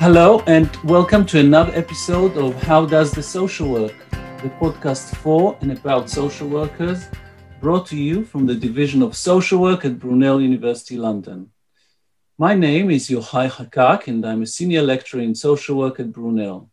Hello, and welcome to another episode of How Does the Social Work, the podcast for and about social workers, brought to you from the Division of Social Work at Brunel University London. My name is Yohai Hakak, and I'm a senior lecturer in social work at Brunel.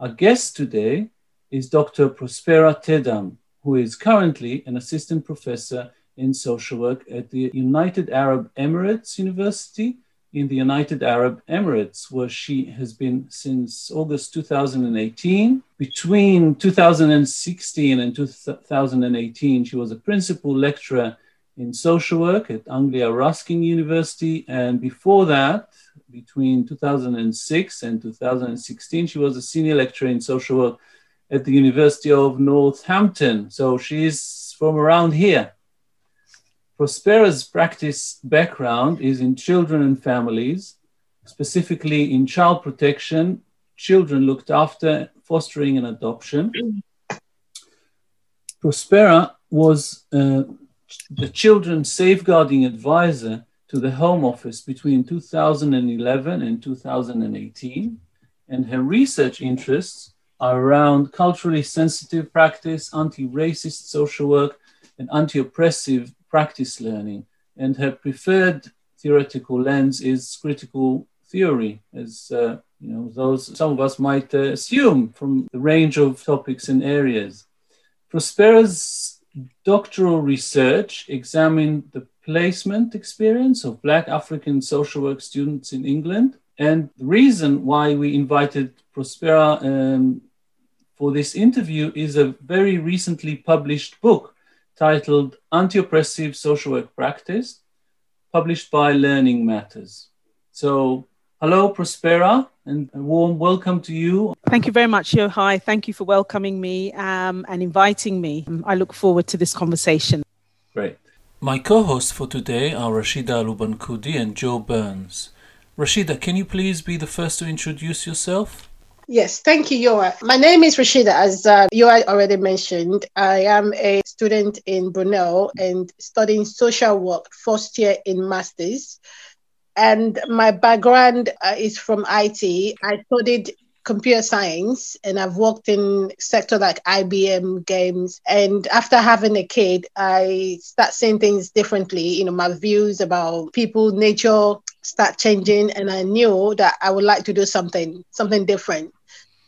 Our guest today is Dr. Prospera Tedam, who is currently an assistant professor in social work at the United Arab Emirates University in the United Arab Emirates, where she has been since August 2018. Between 2016 and 2018, she was a principal lecturer in social work at Anglia Ruskin University. And before that, between 2006 and 2016, she was a senior lecturer in social work at the University of Northampton. So she's from around here. Prospera's practice background is in children and families, specifically in child protection, children looked after, fostering, and adoption. Prospera was uh, the children's safeguarding advisor to the Home Office between 2011 and 2018, and her research interests are around culturally sensitive practice, anti racist social work, and anti oppressive practice learning. And her preferred theoretical lens is critical theory, as uh, you know, those some of us might uh, assume from the range of topics and areas. Prospera's doctoral research examined the placement experience of Black African social work students in England. And the reason why we invited Prospera um, for this interview is a very recently published book titled Anti Oppressive Social Work Practice, published by Learning Matters. So, hello, Prospera, and a warm welcome to you. Thank you very much, Yohai. Thank you for welcoming me um, and inviting me. I look forward to this conversation. Great. My co hosts for today are Rashida Lubankudi and Joe Burns. Rashida, can you please be the first to introduce yourself? Yes, thank you, Yoa. My name is Rashida, as uh, Yoa already mentioned. I am a student in Brunel and studying social work, first year in master's. And my background uh, is from IT. I studied computer science and I've worked in sector like IBM games. And after having a kid, I start seeing things differently. You know, my views about people, nature start changing. And I knew that I would like to do something, something different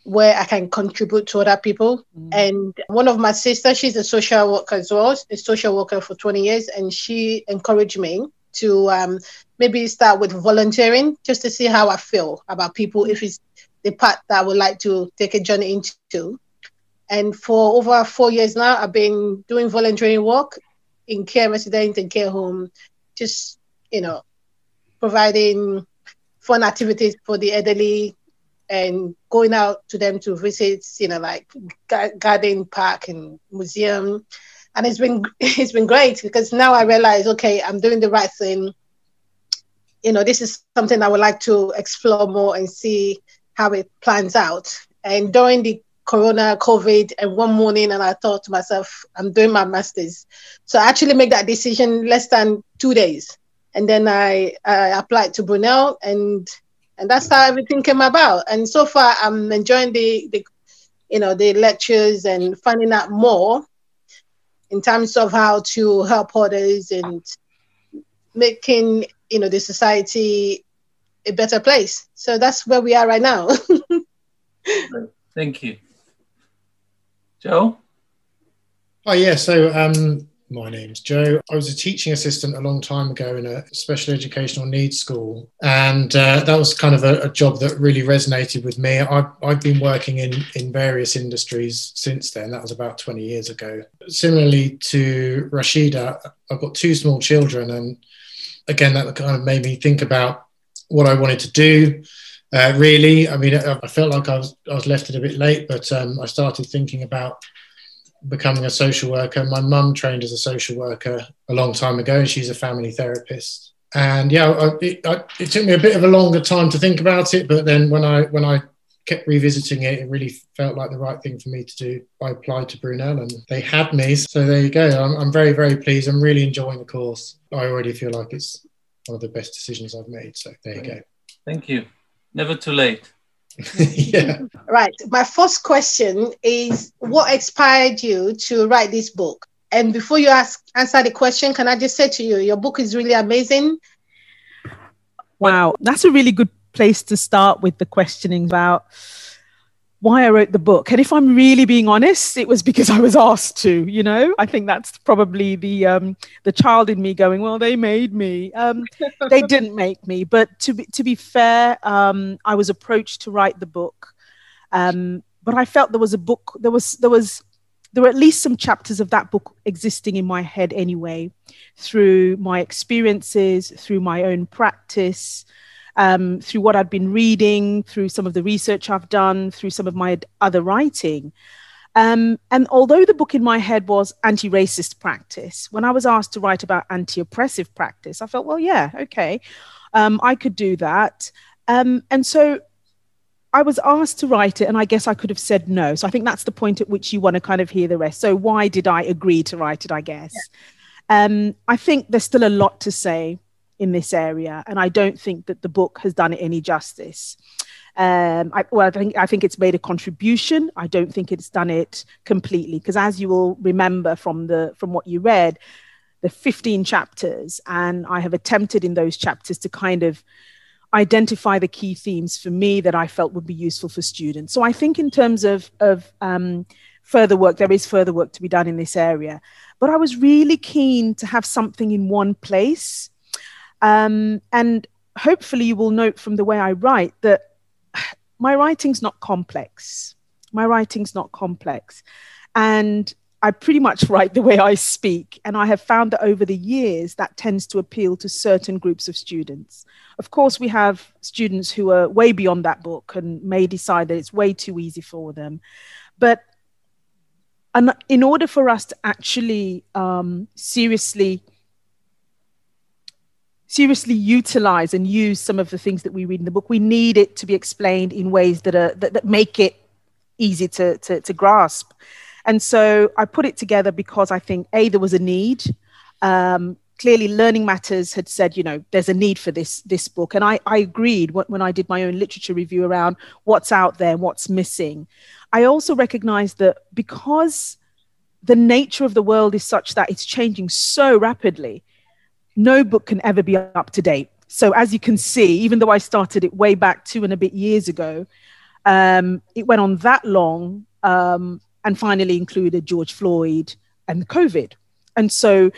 where I can contribute to other people. Mm. And one of my sisters, she's a social worker as well, a social worker for 20 years, and she encouraged me to um, maybe start with volunteering just to see how I feel about people if it's the part that I would like to take a journey into. And for over four years now, I've been doing volunteering work in care residence and care home, just, you know, providing fun activities for the elderly and going out to them to visit, you know, like garden park and museum. And it's been it's been great because now I realize, okay, I'm doing the right thing. You know, this is something I would like to explore more and see how it plans out. And during the corona covid and one morning and i thought to myself i'm doing my masters so i actually make that decision less than two days and then i, I applied to brunel and and that's how everything came about and so far i'm enjoying the, the you know the lectures and finding out more in terms of how to help others and making you know the society a better place. So that's where we are right now. Thank you. Joe? Oh, yeah. So um, my name's Joe. I was a teaching assistant a long time ago in a special educational needs school. And uh, that was kind of a, a, job that really resonated with me. I, I've been working in, in various industries since then. That was about 20 years ago. Similarly to Rashida, I've got two small children. And again, that kind of made me think about what I wanted to do. Uh, really, I mean, I, I, felt like I was I was left it a bit late, but um, I started thinking about becoming a social worker. My mum trained as a social worker a long time ago, and she's a family therapist. And yeah, I, it, I, it, took me a bit of a longer time to think about it, but then when I when I kept revisiting it, it really felt like the right thing for me to do. I applied to Brunel, and they had me. So there you go. I'm, I'm very very pleased. I'm really enjoying the course. I already feel like it's one of the best decisions I've made. So there you go. Thank you. Never too late. yeah. Right. My first question is what inspired you to write this book? And before you ask answer the question, can I just say to you, your book is really amazing. Wow, that's a really good place to start with the questioning about why I wrote the book. And if I'm really being honest, it was because I was asked to. You know, I think that's probably the um, the child in me going, "Well, they made me." Um, they didn't make me, but to be to be fair, um, I was approached to write the book. Um, but I felt there was a book. There was there was there were at least some chapters of that book existing in my head anyway, through my experiences, through my own practice um, through what I'd been reading, through some of the research I've done, through some of my other writing. Um, and although the book in my head was anti racist practice, when I was asked to write about anti oppressive practice, I felt, well, yeah, okay, um, I could do that. Um, and so I was asked to write it, and I guess I could have said no. So I think that's the point at which you want to kind of hear the rest. So, why did I agree to write it? I guess. Yeah. Um, I think there's still a lot to say in this area, and I don't think that the book has done it any justice. Um, I, well, I think I think it's made a contribution. I don't think it's done it completely because, as you will remember from the from what you read, the 15 chapters, and I have attempted in those chapters to kind of identify the key themes for me that I felt would be useful for students. So I think in terms of of um, further work, there is further work to be done in this area. But I was really keen to have something in one place um, and hopefully, you will note from the way I write that my writing's not complex. My writing's not complex. And I pretty much write the way I speak. And I have found that over the years, that tends to appeal to certain groups of students. Of course, we have students who are way beyond that book and may decide that it's way too easy for them. But in order for us to actually um, seriously seriously utilize and use some of the things that we read in the book, we need it to be explained in ways that are that, that make it easy to, to, to grasp. And so I put it together because I think a there was a need. Um, clearly, Learning Matters had said, you know, there's a need for this this book, and I I agreed when I did my own literature review around what's out there what's missing. I also recognized that because the nature of the world is such that it's changing so rapidly no book can ever be up to date. So as you can see, even though I started it way back two and a bit years ago, um, it went on that long um, and finally included George Floyd and COVID. And so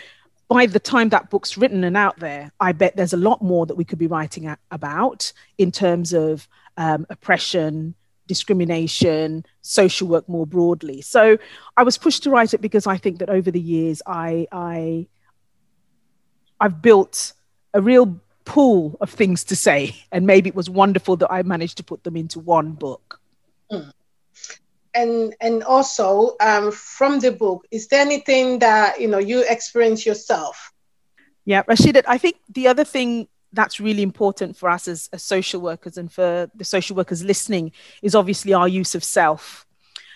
by the time that book's written and out there, I bet there's a lot more that we could be writing a- about in terms of um, oppression, discrimination, social work more broadly. So I was pushed to write it because I think that over the years I, I I've built a real pool of things to say. And maybe it was wonderful that I managed to put them into one book. Mm. And and also um, from the book, is there anything that you know you experience yourself? Yeah, Rashida, I think the other thing that's really important for us as, as social workers and for the social workers listening is obviously our use of self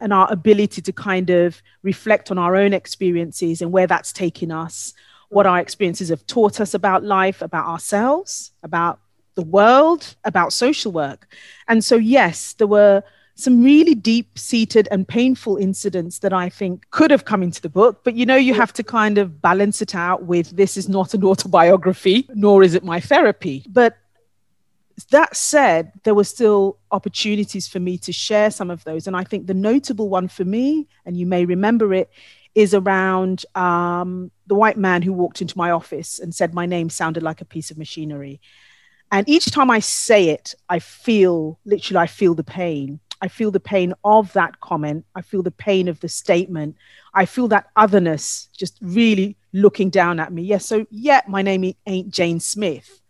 and our ability to kind of reflect on our own experiences and where that's taken us, what our experiences have taught us about life, about ourselves, about the world, about social work. And so, yes, there were some really deep seated and painful incidents that I think could have come into the book. But you know, you have to kind of balance it out with this is not an autobiography, nor is it my therapy. But that said, there were still opportunities for me to share some of those. And I think the notable one for me, and you may remember it, is around um, the white man who walked into my office and said my name sounded like a piece of machinery. And each time I say it, I feel literally, I feel the pain. I feel the pain of that comment. I feel the pain of the statement. I feel that otherness just really looking down at me. Yes, so yeah, my name ain't Jane Smith,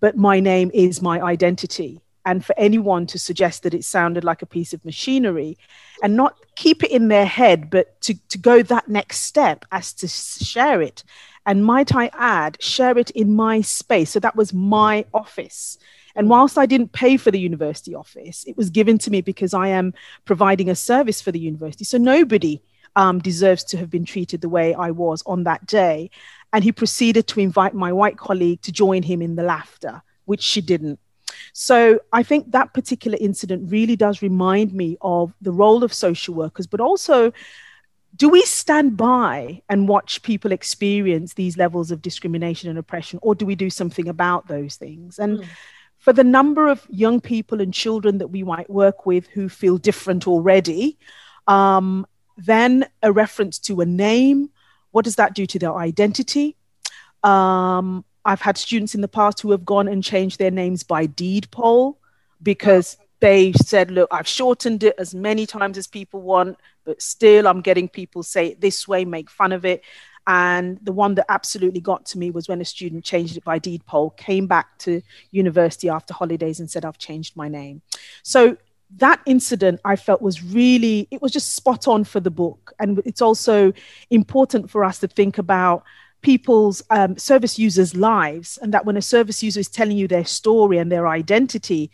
but my name is my identity and for anyone to suggest that it sounded like a piece of machinery and not keep it in their head, but to, to go that next step as to share it. And might I add, share it in my space. So that was my office. And whilst I didn't pay for the university office, it was given to me because I am providing a service for the university. So nobody um, deserves to have been treated the way I was on that day. And he proceeded to invite my white colleague to join him in the laughter, which she didn't. So I think that particular incident really does remind me of the role of social workers, but also do we stand by and watch people experience these levels of discrimination and oppression, or do we do something about those things? And mm. for the number of young people and children that we might work with who feel different already, um, then a reference to a name, what does that do to their identity? Um, I've had students in the past who have gone and changed their names by deed poll because they said, look, I've shortened it as many times as people want, but still I'm getting people say it this way, make fun of it. And the one that absolutely got to me was when a student changed it by deed poll, came back to university after holidays and said, I've changed my name. So that incident I felt was really, it was just spot on for the book. And it's also important for us to think about people's um, service users' lives, and that when a service user is telling you their story and their identity,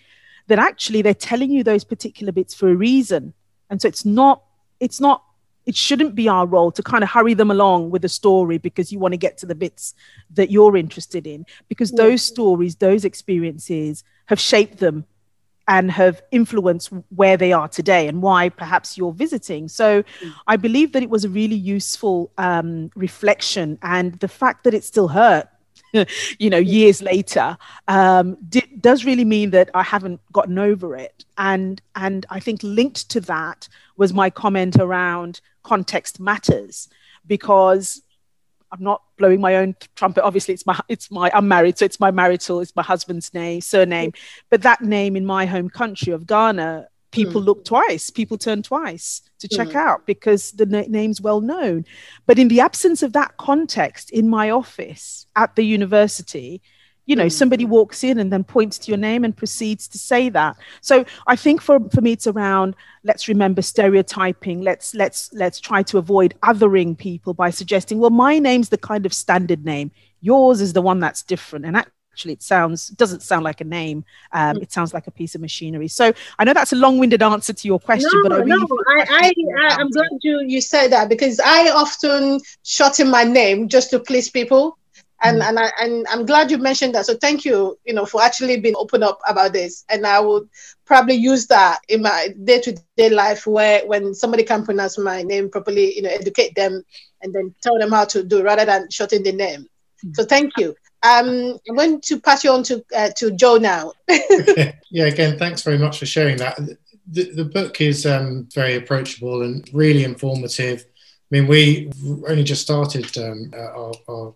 that actually they're telling you those particular bits for a reason. And so it's not, it's not, it shouldn't be our role to kind of hurry them along with the story because you want to get to the bits that you're interested in, because yeah. those stories, those experiences have shaped them and have influenced where they are today and why perhaps you're visiting. So mm. I believe that it was a really useful um, reflection, and the fact that it still hurt. you know, years later, um, d- does really mean that I haven't gotten over it, and and I think linked to that was my comment around context matters, because I'm not blowing my own trumpet. Obviously, it's my it's my I'm married, so it's my marital, it's my husband's name, surname. But that name in my home country of Ghana, people mm. look twice, people turn twice to check mm. out because the na- name's well known. But in the absence of that context in my office at the university, you know, mm. somebody walks in and then points to your name and proceeds to say that. So I think for, for me, it's around let's remember stereotyping. Let's let's let's try to avoid othering people by suggesting, well, my name's the kind of standard name. Yours is the one that's different. And actually it sounds doesn't sound like a name um, mm. it sounds like a piece of machinery so i know that's a long-winded answer to your question no, but I, really no, I, I, am glad you you said that because i often shorten my name just to please people and mm. and I and I'm glad you mentioned that. So thank you, you know, for actually being open up about this. And I would probably use that in my day to day life, where when somebody can pronounce my name properly, you know, educate them and then tell them how to do rather than shorten the name. Mm. So thank you. Um, I'm going to pass you on to uh, to Joe now. okay. Yeah, again, thanks very much for sharing that. The, the book is um, very approachable and really informative. I mean, we only just started um, our, our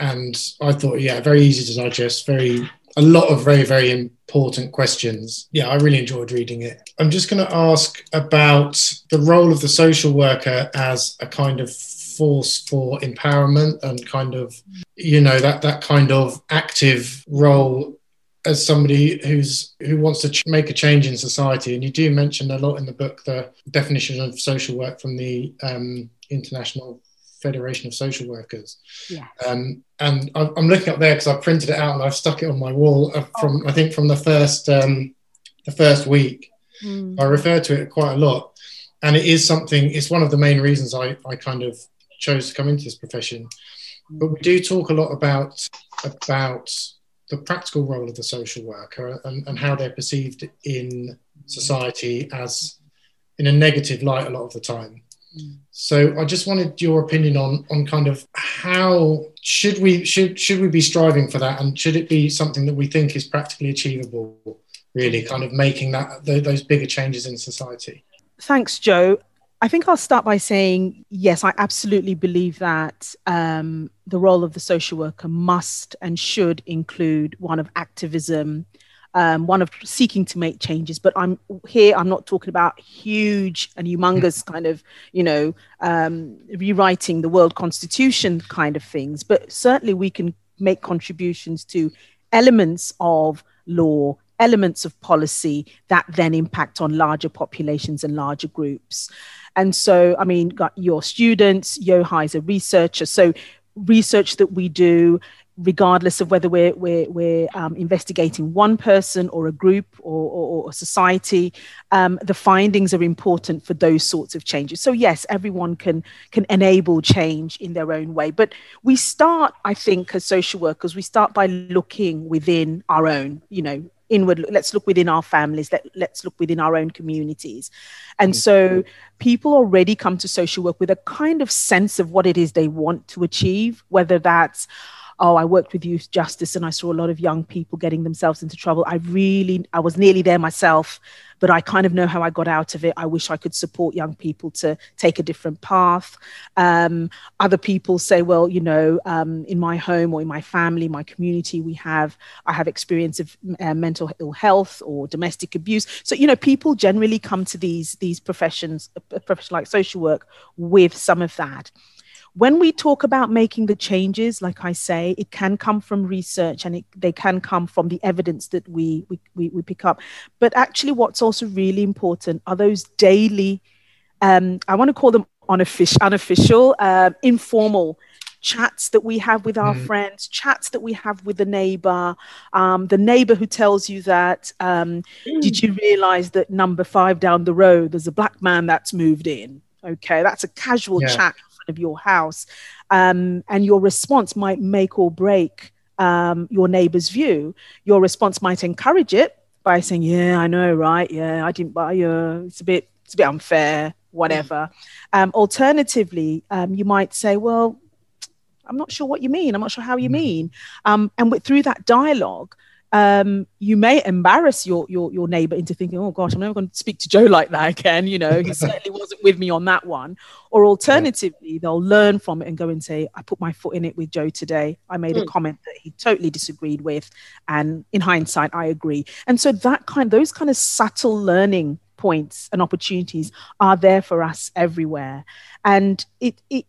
and I thought, yeah, very easy to digest, very a lot of very very important questions. Yeah, I really enjoyed reading it. I'm just going to ask about the role of the social worker as a kind of force for empowerment and kind of you know that that kind of active role as somebody who's who wants to ch- make a change in society and you do mention a lot in the book the definition of social work from the um, international Federation of Social Workers. Yeah. Um, and I'm looking up there because I printed it out and I've stuck it on my wall uh, from oh. I think from the first um, the first week. Mm. I refer to it quite a lot, and it is something. It's one of the main reasons I I kind of chose to come into this profession. But we do talk a lot about about the practical role of the social worker and, and how they're perceived in society as in a negative light a lot of the time. So I just wanted your opinion on on kind of how should we should should we be striving for that, and should it be something that we think is practically achievable? Really, kind of making that those bigger changes in society. Thanks, Joe. I think I'll start by saying yes, I absolutely believe that um, the role of the social worker must and should include one of activism um, one of seeking to make changes. But I'm here, I'm not talking about huge and humongous kind of, you know, um, rewriting the world constitution kind of things. But certainly we can make contributions to elements of law, elements of policy that then impact on larger populations and larger groups. And so, I mean, got your students, Yohai is a researcher. So research that we do regardless of whether we're, we're, we're um, investigating one person or a group or, or, or society, um, the findings are important for those sorts of changes. So yes, everyone can, can enable change in their own way. But we start, I think, as social workers, we start by looking within our own, you know, inward let's look within our families let, let's look within our own communities and mm-hmm. so people already come to social work with a kind of sense of what it is they want to achieve whether that's oh, I worked with youth justice and I saw a lot of young people getting themselves into trouble. I really, I was nearly there myself, but I kind of know how I got out of it. I wish I could support young people to take a different path. Um, other people say, well, you know, um, in my home or in my family, my community, we have, I have experience of uh, mental ill health or domestic abuse. So, you know, people generally come to these, these professions, a profession like social work with some of that when we talk about making the changes, like I say, it can come from research and it, they can come from the evidence that we, we, we, we pick up. But actually, what's also really important are those daily, um, I want to call them unofficial, unofficial uh, informal chats that we have with our mm. friends, chats that we have with the neighbor, um, the neighbor who tells you that, um, mm. did you realize that number five down the road, there's a black man that's moved in? Okay, that's a casual yeah. chat of your house. Um, and your response might make or break um, your neighbor's view. Your response might encourage it by saying, Yeah, I know, right? Yeah, I didn't buy you. It's a bit, it's a bit unfair, whatever. Um, alternatively, um, you might say, Well, I'm not sure what you mean. I'm not sure how you mm. mean. Um, and with, through that dialogue, um, you may embarrass your, your your neighbor into thinking, oh gosh, I'm never going to speak to Joe like that again. You know, he certainly wasn't with me on that one. Or alternatively, they'll learn from it and go and say, I put my foot in it with Joe today. I made mm. a hmm. comment that he totally disagreed with, and in hindsight, I agree. And so that kind, those kind of subtle learning points and opportunities are there for us everywhere. And it it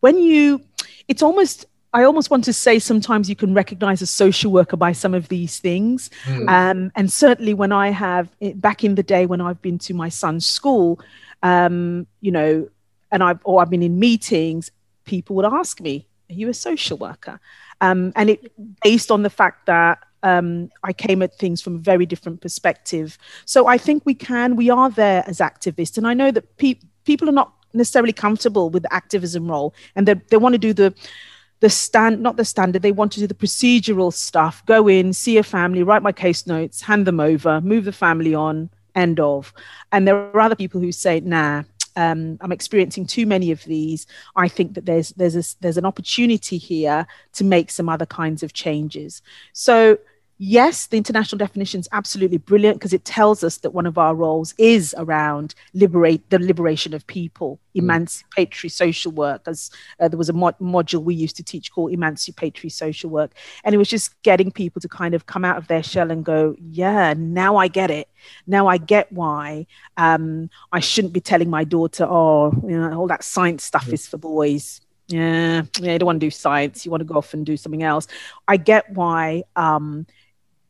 when you, it's almost I almost want to say sometimes you can recognize a social worker by some of these things. Mm. Um, and certainly when I have, back in the day when I've been to my son's school, um, you know, and I've, or I've been in meetings, people would ask me, are you a social worker? Um, and it based on the fact that um, I came at things from a very different perspective. So I think we can, we are there as activists. And I know that pe- people are not necessarily comfortable with the activism role and they, they want to do the, the stand not the standard they want to do the procedural stuff go in see a family write my case notes hand them over move the family on end of and there are other people who say nah um, I'm experiencing too many of these. I think that there's there's a, there's an opportunity here to make some other kinds of changes. So yes, the international definition is absolutely brilliant because it tells us that one of our roles is around liberate the liberation of people, mm. emancipatory social work. As uh, there was a mod- module we used to teach called emancipatory social work, and it was just getting people to kind of come out of their shell and go, yeah, now I get it. Now I get why um, I shouldn't be telling my daughter, oh, you know, all that science stuff mm. is for boys. Yeah, yeah, you don't want to do science. You want to go off and do something else. I get why. Um,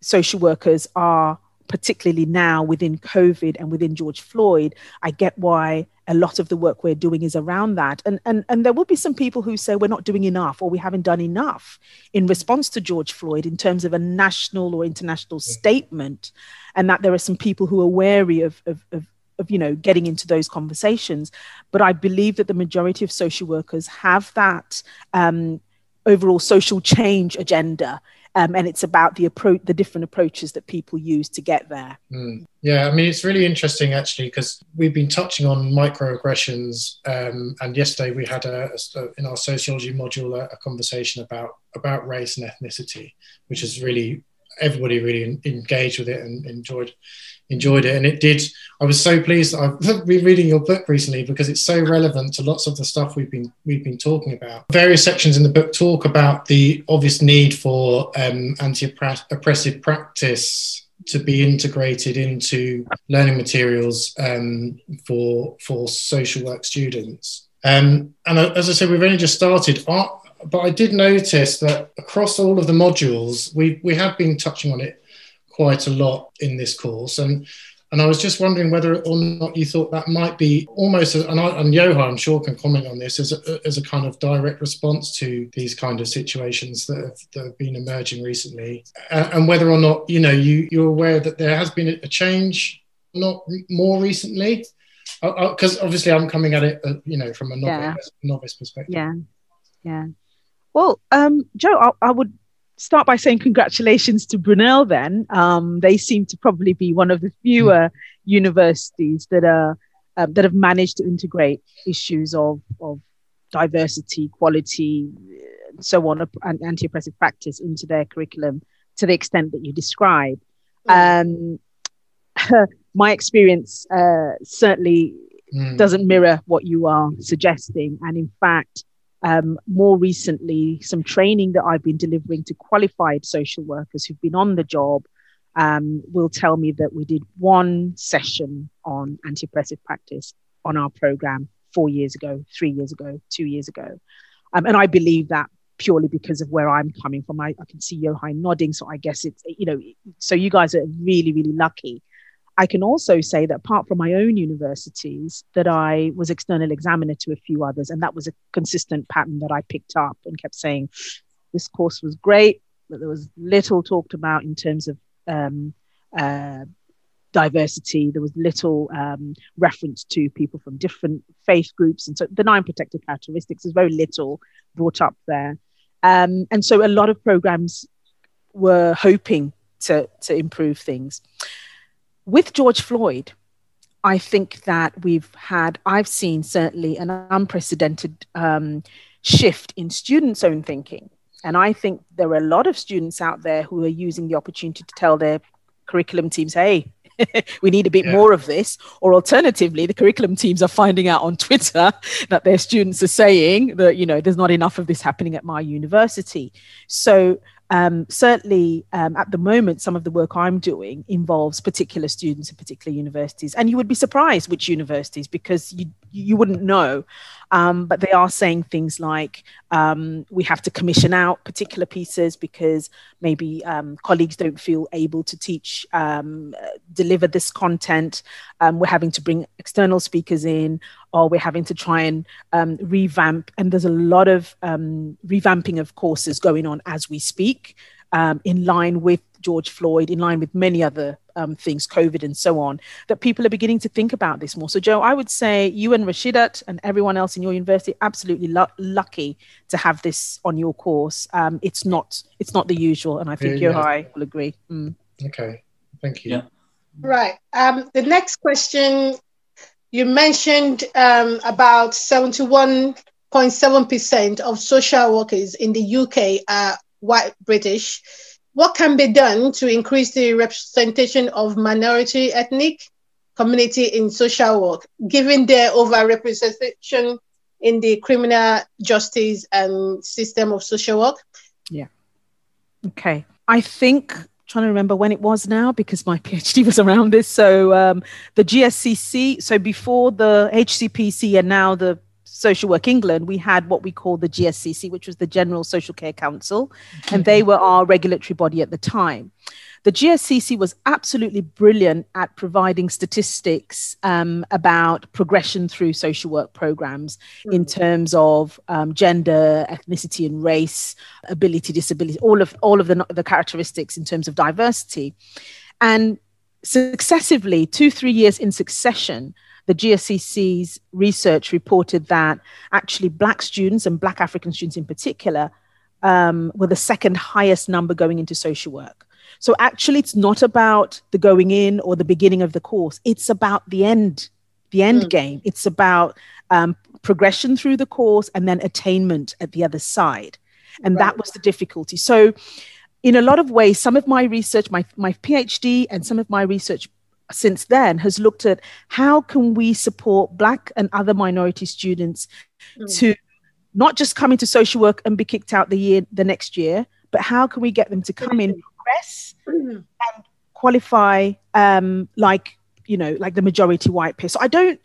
social workers are particularly now within COVID and within George Floyd, I get why a lot of the work we're doing is around that. And, and, and there will be some people who say we're not doing enough or we haven't done enough in response to George Floyd in terms of a national or international yeah. statement. And that there are some people who are wary of, of, of, of, you know, getting into those conversations. But I believe that the majority of social workers have that um, overall social change agenda um, and it's about the approach, the different approaches that people use to get there. Mm. Yeah, I mean, it's really interesting actually because we've been touching on microaggressions, um, and yesterday we had a, a, in our sociology module a, a, conversation about about race and ethnicity, which is really everybody really engaged with it and enjoyed enjoyed it. And it did i was so pleased i've been reading your book recently because it's so relevant to lots of the stuff we've been we've been talking about. Various sections in the book talk about the obvious need for um, anti-oppressive practice to be integrated into learning materials um, for for social work students. Um, and as i said we've only just started. But I did notice that across all of the modules, we, we have been touching on it quite a lot in this course. And And I was just wondering whether or not you thought that might be almost, a, and, I, and Yoha, I'm sure, can comment on this as a, as a kind of direct response to these kind of situations that have, that have been emerging recently, uh, and whether or not you know you you're aware that there has been a change, not more recently, because uh, uh, obviously I'm coming at it, uh, you know, from a novice, yeah. novice perspective. Yeah, yeah. Well, um, Joe, I, I would start by saying congratulations to Brunel then. Um, they seem to probably be one of the fewer universities that are um, that have managed to integrate issues of, of diversity, quality, and so on, and anti-oppressive practice into their curriculum to the extent that you describe. Mm. Um, my experience uh, certainly mm. doesn't mirror what you are suggesting, and in fact, um, more recently, some training that I've been delivering to qualified social workers who've been on the job um, will tell me that we did one session on anti oppressive practice on our program four years ago, three years ago, two years ago. Um, and I believe that purely because of where I'm coming from. I, I can see Yohai nodding. So I guess it's, you know, so you guys are really, really lucky I can also say that apart from my own universities, that I was external examiner to a few others, and that was a consistent pattern that I picked up and kept saying, this course was great, but there was little talked about in terms of um, uh, diversity. There was little um, reference to people from different faith groups, and so the nine protected characteristics is very little brought up there. Um, and so a lot of programs were hoping to to improve things with George Floyd, I think that we've had, I've seen certainly an unprecedented um, shift in students' own thinking. And I think there are a lot of students out there who are using the opportunity to tell their curriculum teams, hey, we need a bit yeah. more of this. Or alternatively, the curriculum teams are finding out on Twitter that their students are saying that, you know, there's not enough of this happening at my university. So um, certainly um, at the moment, some of the work I'm doing involves particular students in particular universities, and you would be surprised which universities because you you wouldn't know. Um, but they are saying things like um, we have to commission out particular pieces because maybe um, colleagues don't feel able to teach, um, deliver this content. Um, we're having to bring external speakers in, or we're having to try and um, revamp. And there's a lot of revamping of courses going on as we speak. in line with George Floyd, in line with many other um, things, COVID and so on, that people are beginning to think about this more. So, Joe, I would say you and Rashidat and everyone else in your university absolutely lu- lucky to have this on your course. Um, it's not it's not the usual, and I think yeah, yeah. will agree. Mm. Okay, thank you. Yeah. Right. Um, the next question you mentioned um, about seventy-one point seven percent of social workers in the UK are white British what can be done to increase the representation of minority ethnic community in social work, given their overrepresentation in the criminal justice and system of social work? Yeah. Okay. I think trying to remember when it was now because my PhD was around this. So um, the GSCC, so before the HCPC and now the Social Work England, we had what we call the GSCC, which was the General Social Care Council, and they were our regulatory body at the time. The GSCC was absolutely brilliant at providing statistics um, about progression through social work programs mm. in terms of um, gender, ethnicity, and race, ability, disability, all of all of the, the characteristics in terms of diversity, and successively, two three years in succession, the GSCC's research reported that actually Black students and Black African students in particular um, were the second highest number going into social work. So actually, it's not about the going in or the beginning of the course. It's about the end, the end mm. game. It's about um, progression through the course and then attainment at the other side. And right. that was the difficulty. So, in a lot of ways, some of my research, my, my PhD, and some of my research since then has looked at how can we support black and other minority students mm. to not just come into social work and be kicked out the year the next year but how can we get them to come in progress mm. and qualify um, like you know like the majority white peer so i don't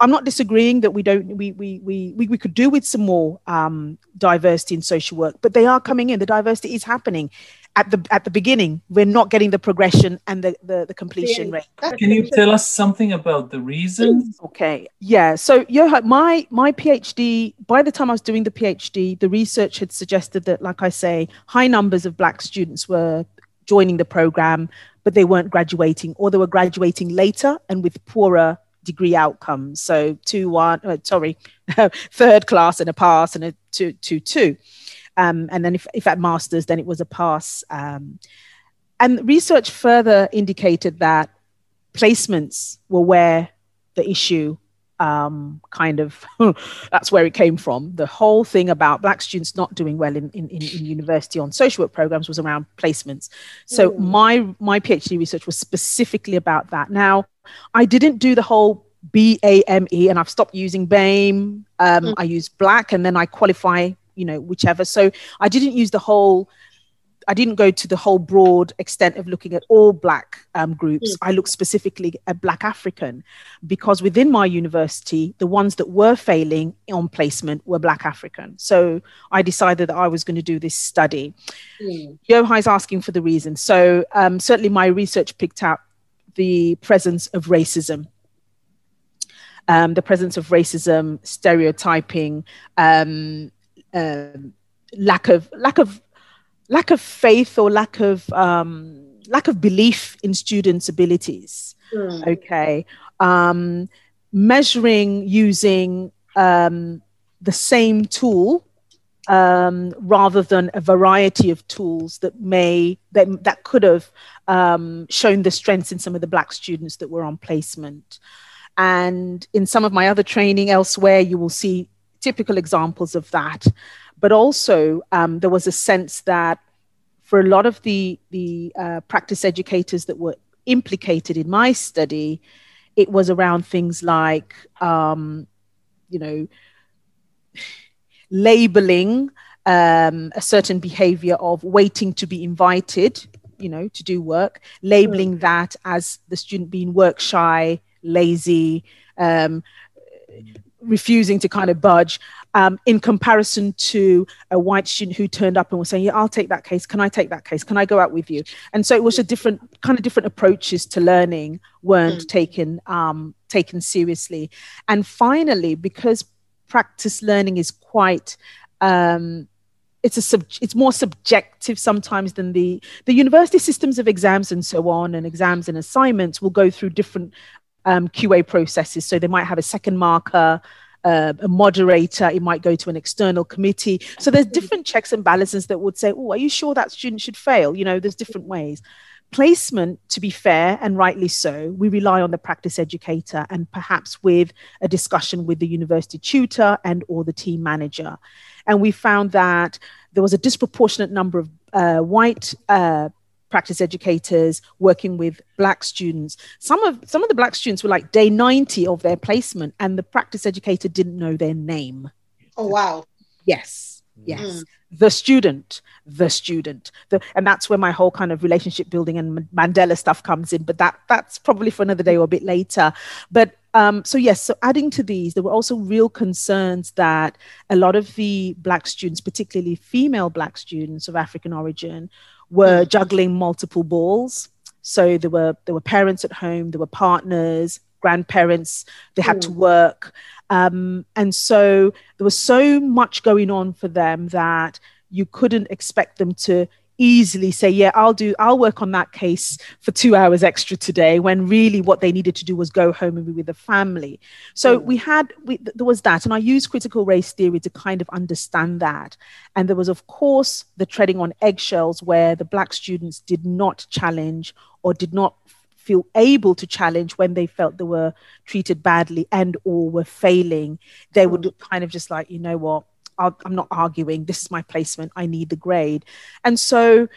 i'm not disagreeing that we don't we we we we, we could do with some more um, diversity in social work but they are coming in the diversity is happening at the at the beginning we're not getting the progression and the the, the completion rate. Can you tell us something about the reasons okay yeah so Yohai, my my phd by the time i was doing the phd the research had suggested that like i say high numbers of black students were joining the program but they weren't graduating or they were graduating later and with poorer degree outcomes. So two one uh, sorry third class and a pass and a two two two um, and then if, if at masters, then it was a pass. Um, and research further indicated that placements were where the issue um, kind of that's where it came from. The whole thing about black students not doing well in, in, in university on social work programs was around placements. So mm. my my PhD research was specifically about that. Now, I didn't do the whole BAME, and I've stopped using BAME. Um, mm. I use black, and then I qualify you know whichever so i didn't use the whole I didn't go to the whole broad extent of looking at all Black um, groups. Mm. I looked specifically at Black African because within my university, the ones that were failing on placement were Black African. So I decided that I was going to do this study. Mm. Yohai is asking for the reason. So um, certainly my research picked out the presence of racism. Um, the presence of racism, stereotyping, um, um, lack of lack of lack of faith or lack of um, lack of belief in students' abilities. Mm. Okay, um, measuring using um, the same tool um, rather than a variety of tools that may that, that could have um, shown the strengths in some of the black students that were on placement and in some of my other training elsewhere you will see typical examples of that. But also, um, there was a sense that for a lot of the, the uh, practice educators that were implicated in my study, it was around things like, um, you know, labeling um, a certain behavior of waiting to be invited, you know, to do work, labeling that as the student being work shy, lazy, um, refusing to kind of budge um, in comparison to a white student who turned up and was saying, "Yeah, I'll take that case. Can I take that case? Can I go out with you?" And so it was a different kind of different approaches to learning weren't mm. taken um, taken seriously. And finally, because practice learning is quite um, it's a sub, it's more subjective sometimes than the the university systems of exams and so on and exams and assignments will go through different um, QA processes. So they might have a second marker, uh, a moderator, it might go to an external committee. So there's different checks and balances that would say, oh, are you sure that student should fail? You know, there's different ways. Placement, to be fair and rightly so, we rely on the practice educator and perhaps with a discussion with the university tutor and or the team manager. And we found that there was a disproportionate number of uh, white uh, practice educators working with black students. Some of some of the black students were like day 90 of their placement and the practice educator didn't know their name. Oh wow. Yes yes. Mm. the student the student. The, and that's where my whole kind of relationship building and mandela stuff comes in but that that's probably for another day or a bit later. But um, so yes so adding to these there were also real concerns that a lot of the black students particularly female black students of african origin were mm. juggling multiple balls. So there were there were parents at home, there were partners, grandparents. They had mm. to work, um, and so there was so much going on for them that you couldn't expect them to easily say, yeah, I'll do, I'll work on that case for two hours extra today, when really what they needed to do was go home and be with the family. So mm. we had, we, there was that. And I used critical race theory to kind of understand that. And there was, of course, the treading on eggshells where the Black students did not challenge or did not feel able to challenge when they felt they were treated badly and or were failing they would mm. kind of just like you know what I'm not arguing. This is my placement. I need the grade. And so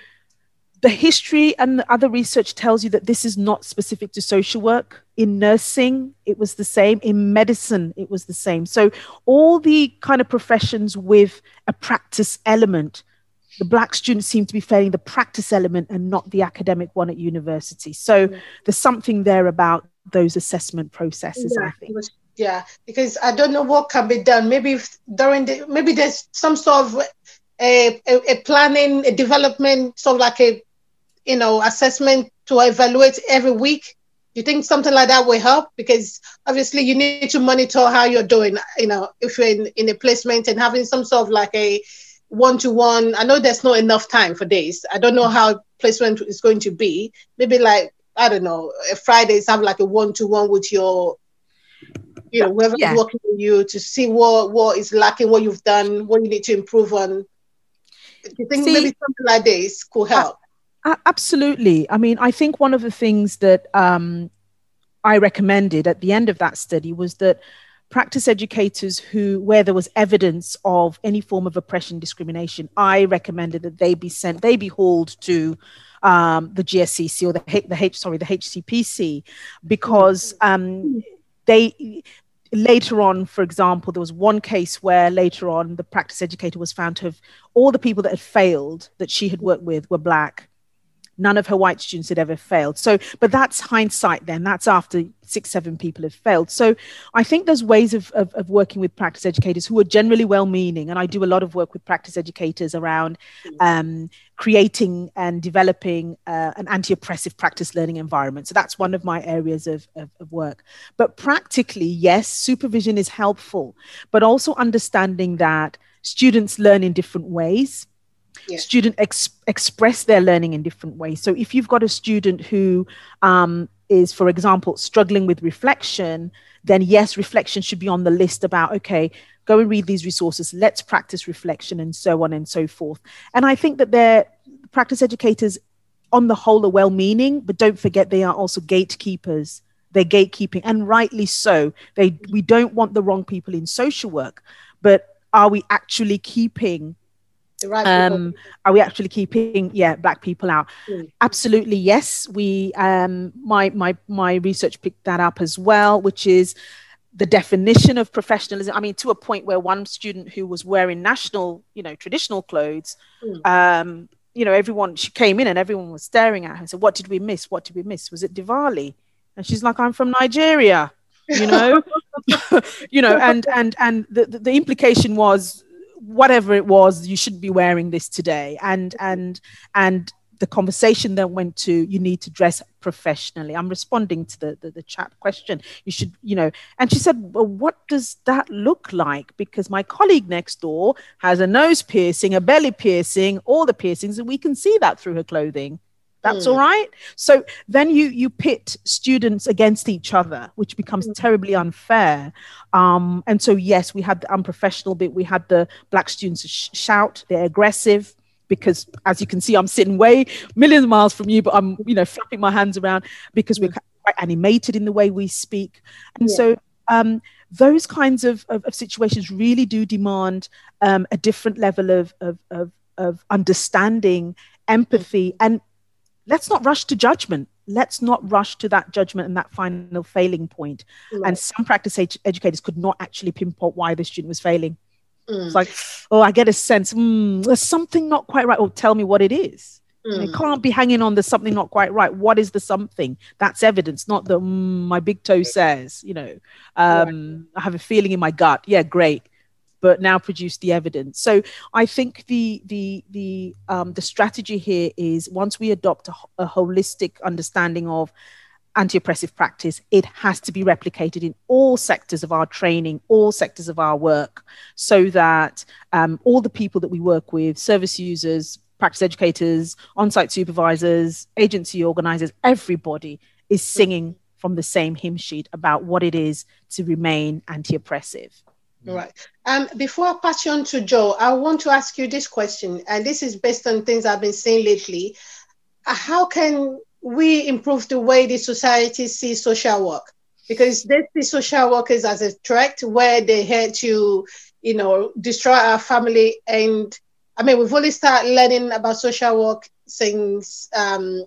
the history and the other research tells you that this is not specific to social work. In nursing, it was the same. In medicine, it was the same. So all the kind of professions with a practice element, the black students seem to be failing the practice element and not the academic one at university. So there's something there about those assessment processes, yeah, I think yeah because i don't know what can be done maybe during the maybe there's some sort of a, a, a planning, a development, sort of like a, you know, assessment to evaluate every week? You think something like that will help? Because obviously you need to monitor how you're doing, you know, if you're in, in a placement and having some sort of like a one-to-one. I know there's not enough time for days. I don't know how placement is going to be. Maybe like, I don't know, Fridays have like a one-to-one with your you know, whoever's yeah. working with you to see what what is lacking, what you've done, what you need to improve on. Do you think see, maybe something like this could help? Uh, absolutely. I mean, I think one of the things that um, I recommended at the end of that study was that practice educators who where there was evidence of any form of oppression discrimination i recommended that they be sent they be hauled to um, the gscc or the, the h sorry the hcpc because um, they later on, for example, there was one case where later on the practice educator was found to have all the people that had failed that she had worked with were black none of her white students had ever failed. So, but that's hindsight then. That's after six, seven people have failed. So I think there's ways of, of, of working with practice educators who are generally well meaning. And I do a lot of work with practice educators around um, creating and developing uh, an anti oppressive practice learning environment. So that's one of my areas of, of, of work. But practically, yes, supervision is helpful, but also understanding that students learn in different ways yeah. student ex- express their learning in different ways. So if you've got a student who um, is, for example, struggling with reflection, then yes, reflection should be on the list about, okay, go and read these resources, let's practice reflection and so on and so forth. And I think that they're practice educators on the whole are well meaning, but don't forget they are also gatekeepers. They're gatekeeping, and rightly so. They we don't want the wrong people in social work, but are we actually keeping Right um, are we actually keeping yeah black people out? Mm. Absolutely yes. We um, my my my research picked that up as well, which is the definition of professionalism. I mean, to a point where one student who was wearing national, you know, traditional clothes, mm. um, you know, everyone she came in and everyone was staring at her and said, "What did we miss? What did we miss? Was it Diwali?" And she's like, "I'm from Nigeria." You know, you know, and and and the, the implication was whatever it was, you shouldn't be wearing this today. And and and the conversation then went to you need to dress professionally. I'm responding to the, the, the chat question. You should you know and she said well what does that look like? Because my colleague next door has a nose piercing a belly piercing all the piercings and we can see that through her clothing that's mm. all right so then you you pit students against each other which becomes mm. terribly unfair um, and so yes we had the unprofessional bit we had the black students sh- shout they're aggressive because as you can see i'm sitting way millions of miles from you but i'm you know flapping my hands around because we're mm. quite animated in the way we speak and yeah. so um, those kinds of, of, of, situations really do demand um, a different level of, of, of, of understanding empathy and let's not rush to judgment. Let's not rush to that judgment and that final failing point. Right. And some practice ed- educators could not actually pinpoint why the student was failing. Mm. It's like, oh, I get a sense, mm, there's something not quite right. Oh, tell me what it is. Mm. It can't be hanging on. There's something not quite right. What is the something? That's evidence, not the mm, my big toe says. You know, um, right. I have a feeling in my gut. Yeah, great but now produce the evidence. So I think the the the um, the strategy here is once we adopt a, a holistic understanding of anti-oppressive practice, it has to be replicated in all sectors of our training, all sectors of our work, so that um, all the people that we work with, service users, practice educators, on-site supervisors, agency organizers, everybody is singing from the same hymn sheet about what it is to remain anti-oppressive. All right. Um, before I pass you on to Joe, I want to ask you this question, and this is based on things I've been saying lately. How can we improve the way the society sees social work? Because they see social workers as a threat where they had to, you know, destroy our family. And I mean, we've only started learning about social work since um,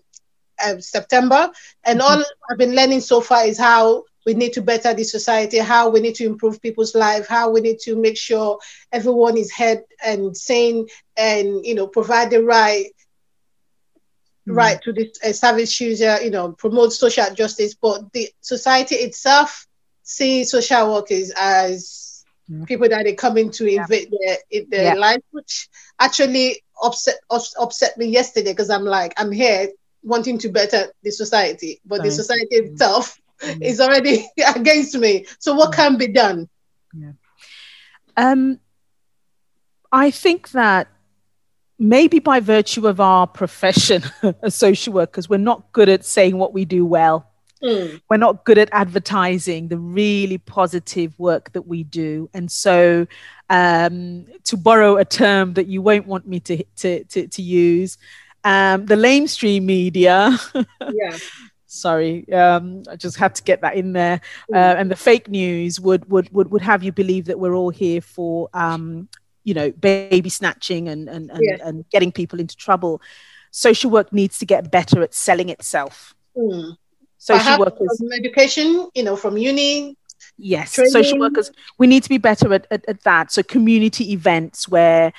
uh, September, and mm-hmm. all I've been learning so far is how we need to better the society, how we need to improve people's life, how we need to make sure everyone is heard and sane and you know provide the right mm. right to the uh, service user, you know, promote social justice. But the society itself sees social workers as mm. people that they come into yeah. invade their, their yeah. life, which actually upset upset me yesterday because I'm like, I'm here wanting to better the society, but the society mm. itself mm. is already against me. So what can be done? Yeah. Um, I think that maybe by virtue of our profession as social workers, we're not good at saying what we do well. Mm. We're not good at advertising the really positive work that we do. And so, um, to borrow a term that you won't want me to, to, to, to use, um, the lamestream media. yeah. Sorry, um, I just had to get that in there. Uh, and the fake news would, would would would have you believe that we're all here for um, you know baby snatching and and and, yeah. and getting people into trouble. Social work needs to get better at selling itself. Mm. Social workers, education, you know, from uni, yes training. social workers we need to be better at, at, at, that so community events where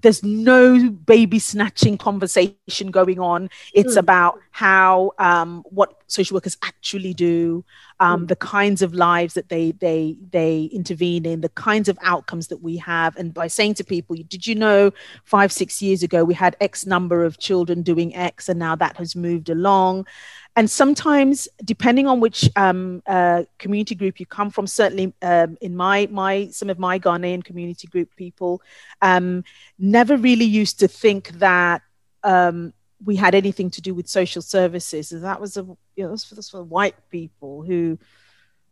there's no baby snatching conversation going on. It's mm. about how um, what social workers actually do, um, mm. the kinds of lives that they they they intervene in, the kinds of outcomes that we have, and by saying to people, "Did you know five six years ago we had X number of children doing X, and now that has moved along." And sometimes depending on which um, uh, community group you come from certainly um, in my my some of my ghanaian community group people um, never really used to think that um, we had anything to do with social services. And that was a you know for, that's for white people who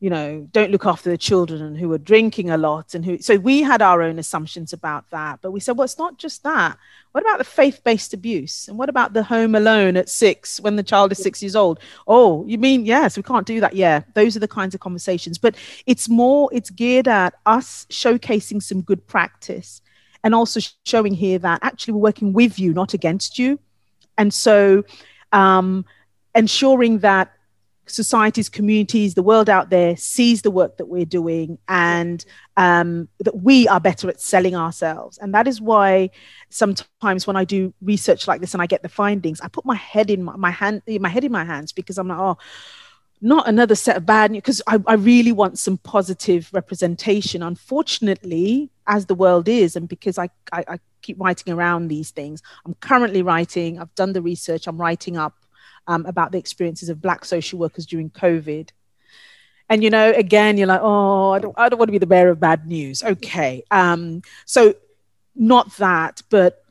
you know, don't look after the children and who are drinking a lot and who so we had our own assumptions about that. But we said, well, it's not just that. What about the faith-based abuse? And what about the home alone at six when the child is six years old? Oh, you mean yes, we can't do that. Yeah, those are the kinds of conversations. But it's more, it's geared at us showcasing some good practice and also showing here that actually we're working with you, not against you. And so um ensuring that societies, communities, the world out there sees the work that we're doing and um, that we are better at selling ourselves. And that is why sometimes when I do research like this and I get the findings, I put my head in my, my hand, my head in my hands because I'm like, oh, not another set of bad news because I, I really want some positive representation. Unfortunately, as the world is, and because I, I, I keep writing around these things, I'm currently writing, I've done the research, I'm writing up um, about the experiences of Black social workers during COVID. And you know, again, you're like, oh, I don't, I don't want to be the bearer of bad news. Okay, um, so not that, but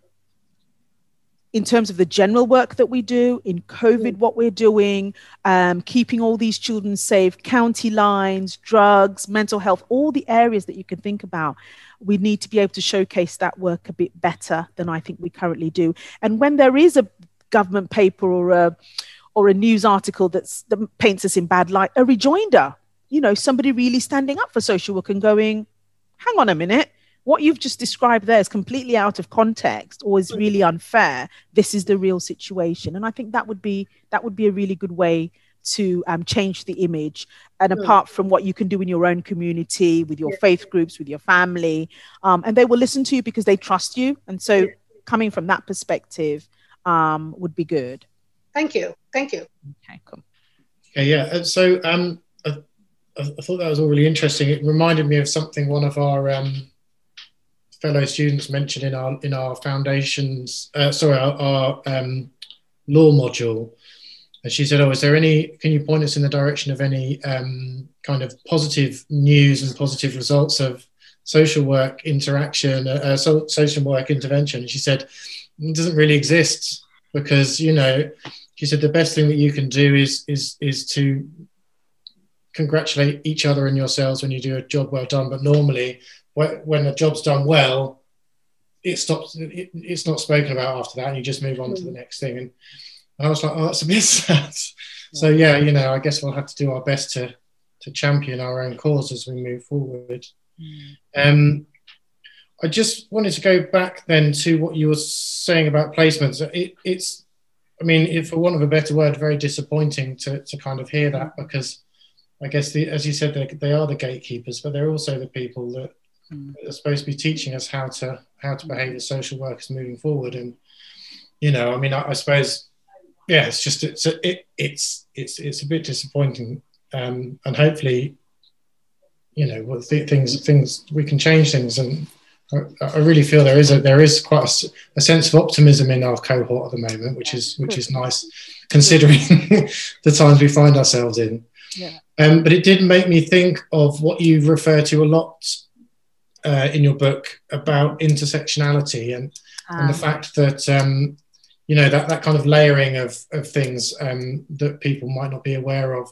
in terms of the general work that we do in COVID, what we're doing, um, keeping all these children safe, county lines, drugs, mental health, all the areas that you can think about. We need to be able to showcase that work a bit better than I think we currently do. And when there is a government paper or a or a news article that's, that paints us in bad light, a rejoinder, you know, somebody really standing up for social work and going, hang on a minute, what you've just described there is completely out of context or is really unfair. This is the real situation. And I think that would be that would be a really good way to um, change the image. And mm. apart from what you can do in your own community, with your yeah. faith groups, with your family, um, and they will listen to you because they trust you. And so, yeah. coming from that perspective, um, would be good. Thank you. Thank you. Okay, cool. Okay, yeah. So um, I, I, thought that was all really interesting. It reminded me of something one of our um, fellow students mentioned in our in our foundations. Uh, sorry, our, our um, law module. And she said, "Oh, is there any? Can you point us in the direction of any um, kind of positive news and positive results of social work interaction, uh, uh so, social work intervention?" And she said, "It doesn't really exist because you know she said the best thing that you can do is is is to congratulate each other and yourselves when you do a job well done. But normally when a job's done well it stops it, it's not spoken about after that. And you just move on to the next thing. And, and i was like oh that's a bit sad. So yeah you know i guess we'll have to do our best to to champion our own cause as we move forward. Mm. um I just wanted to go back then to what you were saying about placements. It, it's, I mean, for want of a better word, very disappointing to, to kind of hear that because I guess, the, as you said, they, they are the gatekeepers, but they're also the people that mm. are supposed to be teaching us how to how to behave as social workers moving forward. And you know, I mean, I, I suppose, yeah, it's just it's a, it, it's it's it's a bit disappointing, um, and hopefully you know what th- things things we can change things and I, I really feel there is a there is quite a, a, sense of optimism in our cohort at the moment which is which is nice considering the times we find ourselves in yeah. um, but it did make me think of what you refer to a lot uh, in your book about intersectionality and, um. and the ah. fact that um, you know that that kind of layering of of things um, that people might not be aware of.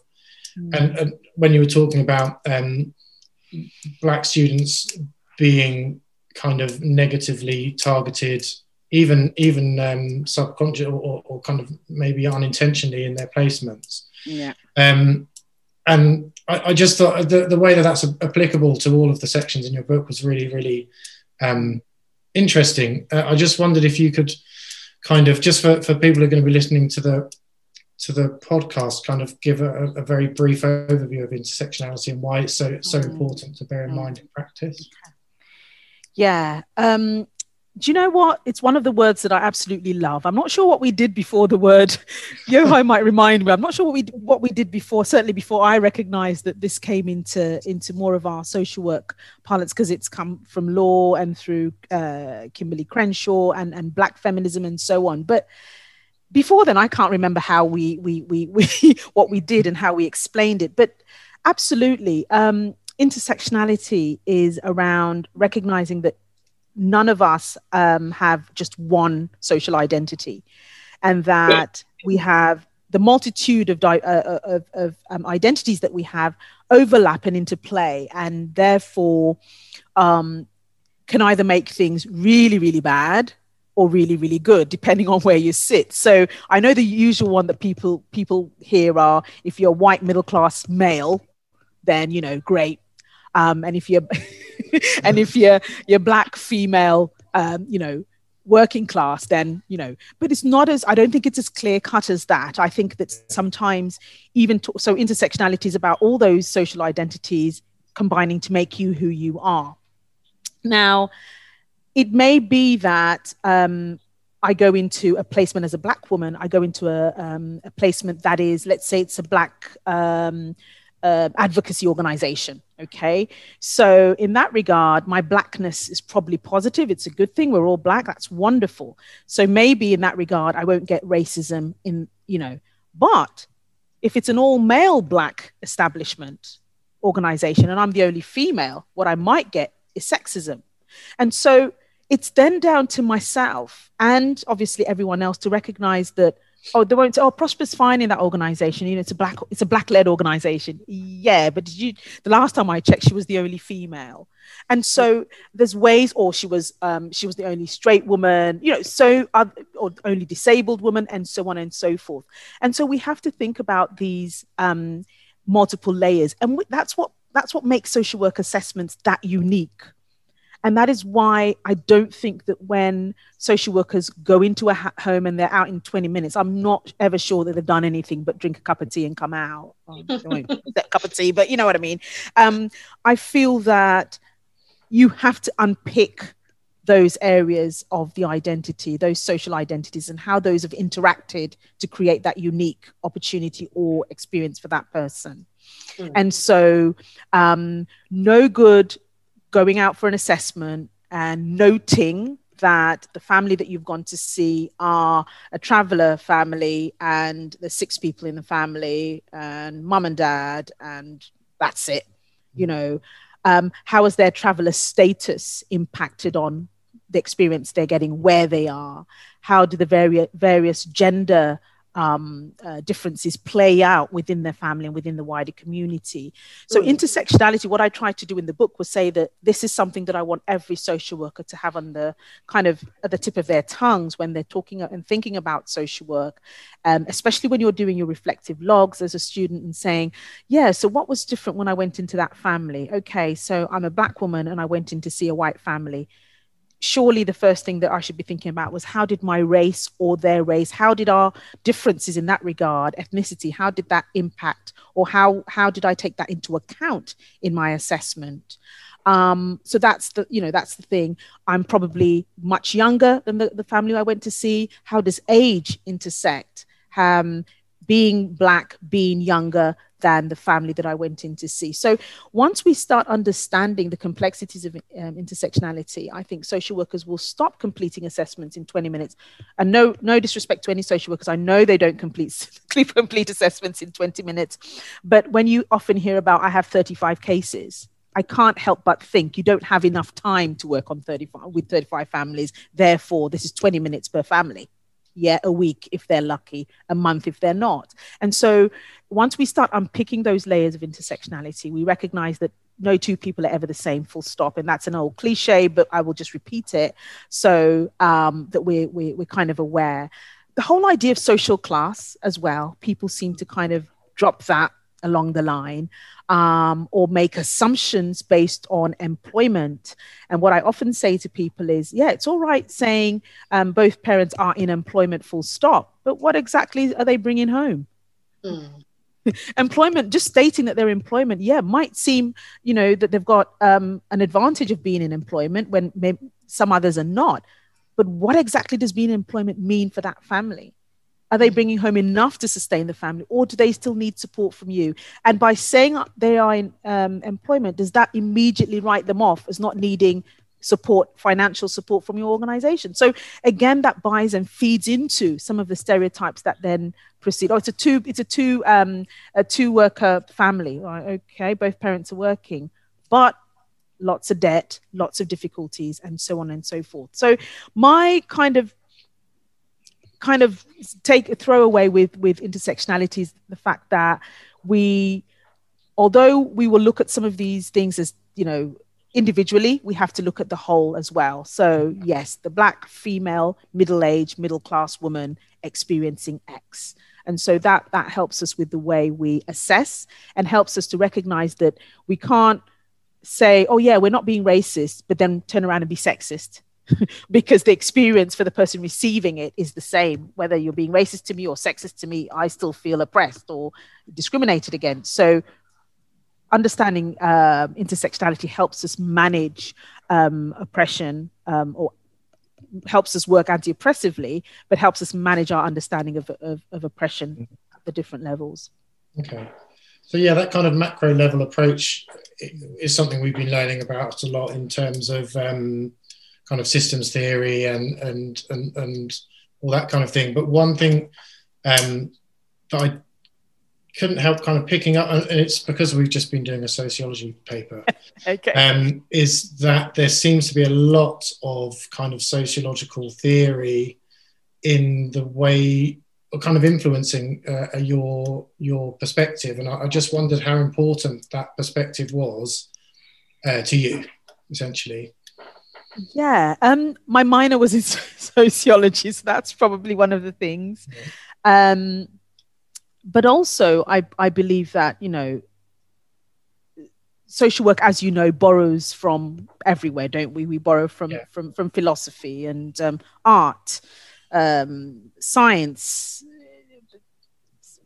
Mm. And, and, when you were talking about um, black students being kind of negatively targeted, even even um, subconscious or, or, kind of maybe unintentionally in their placements. Yeah. Um, and I, I, just thought the, the way that that's applicable to all of the sections in your book was really really um, interesting. Uh, I just wondered if you could kind of just for, for people who are going to be listening to the to the podcast kind of give a, a very brief overview of intersectionality and why it's so so mm. important to bear in mind in practice yeah um do you know what? It's one of the words that I absolutely love. I'm not sure what we did before the word. Yohai might remind me. I'm not sure what we what we did before. Certainly before I recognised that this came into into more of our social work parlance because it's come from law and through uh, Kimberlé Crenshaw and and Black feminism and so on. But before then, I can't remember how we we we, we what we did and how we explained it. But absolutely, um, intersectionality is around recognizing that none of us um, have just one social identity, and that we have the multitude of, di- uh, uh, of, of um, identities that we have overlap and interplay, and therefore um, can either make things really, really bad or really, really good, depending on where you sit. So I know the usual one that people people hear are if you're white middle class male, then you know great, um, and if you're and if you're you're black female, um, you know, working class, then you know. But it's not as I don't think it's as clear cut as that. I think that sometimes even to, so intersectionality is about all those social identities combining to make you who you are. Now, it may be that um, I go into a placement as a black woman. I go into a, um, a placement that is, let's say, it's a black um, uh, advocacy organization. Okay. So, in that regard, my blackness is probably positive. It's a good thing. We're all black. That's wonderful. So, maybe in that regard, I won't get racism in, you know, but if it's an all male black establishment organization and I'm the only female, what I might get is sexism. And so, it's then down to myself and obviously everyone else to recognize that oh they won't say oh Prospera's fine in that organization you know it's a black it's a black led organization. Yeah but did you the last time i checked she was the only female. And so there's ways or she was um, she was the only straight woman you know so uh, or only disabled woman and so on and so forth. And so we have to think about these um, multiple layers. And that's what that's what makes social work assessments that unique and that is why I don't think that when social workers go into a ha- home and they're out in 20 minutes, I'm not ever sure that they've done anything but drink a cup of tea and come out. That cup of tea, but you know what I mean. Um, I feel that you have to unpick those areas of the identity, those social identities, and how those have interacted to create that unique opportunity or experience for that person. Mm. And so, um, no good going out for an assessment and noting that the family that you've gone to see are a traveler family and there's six people in the family and mum and dad and that's it you know. Um, how has their traveler status impacted on the experience they're getting where they are? How do the various various gender um, uh, differences play out within their family and within the wider community. So, mm. intersectionality, what I tried to do in the book was say that this is something that I want every social worker to have on the kind of at the tip of their tongues when they're talking and thinking about social work, um, especially when you're doing your reflective logs as a student and saying, Yeah, so what was different when I went into that family? Okay, so I'm a black woman and I went in to see a white family surely the first thing that I should be thinking about was how did my race or their race, how did our differences in that regard, ethnicity, how did that impact, or how how did I take that into account in my assessment? Um, so that's the you know that's the thing. I'm probably much younger than the, the family I went to see. How does age intersect? Um, being black, being younger, than the family that I went in to see. So once we start understanding the complexities of um, intersectionality, I think social workers will stop completing assessments in 20 minutes. And no, no disrespect to any social workers, I know they don't complete complete assessments in 20 minutes. But when you often hear about I have 35 cases, I can't help but think you don't have enough time to work on 35 with 35 families. Therefore, this is 20 minutes per family yeah, a week if they're lucky, a month if they're not. And so once we start unpicking those layers of intersectionality, we recognize that no two people are ever the same, full stop. And that's an old cliche, but I will just repeat it so um, that we're, we're, we're kind of aware. The whole idea of social class as well, people seem to kind of drop that along the line um, or make assumptions based on employment. And what I often say to people is, yeah, it's all right saying um, both parents are in employment, full stop, but what exactly are they bringing home? Mm. employment just stating that they're employment yeah might seem you know that they've got um, an advantage of being in employment when some others are not but what exactly does being in employment mean for that family are they bringing home enough to sustain the family, or do they still need support from you? And by saying they are in um, employment, does that immediately write them off as not needing support, financial support from your organization? So again, that buys and feeds into some of the stereotypes that then proceed. Oh, it's a two, it's a two, um, a two worker family. Right? Okay, both parents are working, but lots of debt, lots of difficulties, and so on and so forth. So my kind of kind of take a throw away with with intersectionality is the fact that we although we will look at some of these things as you know individually we have to look at the whole as well. So yes the black female middle-aged middle-class woman experiencing x. And so that that helps us with the way we assess and helps us to recognize that we can't say oh yeah we're not being racist but then turn around and be sexist because the experience for the person receiving it is the same. Whether you're being racist to me or sexist to me, I still feel oppressed or discriminated against. So, understanding uh, intersectionality helps us manage um, oppression um, or helps us work anti-oppressively, but helps us manage our understanding of, of, of oppression at the different levels. Okay. So yeah, that kind of macro level approach is something we've been learning about a lot in terms of um, kind of systems theory and and and, and all that kind of thing. But one thing um, that I couldn't help kind of picking up, and it's because we've just been doing a sociology paper, okay. um, is that there seems to be a lot of kind of sociological theory in the way kind of influencing uh, your your perspective and I, I, just wondered how important that perspective was uh, to you essentially yeah, um, my minor was in sociology, so that's probably one of the things. Um, but also, I I believe that you know, social work, as you know, borrows from everywhere, don't we? We borrow from yeah. from from philosophy and um, art, um, science,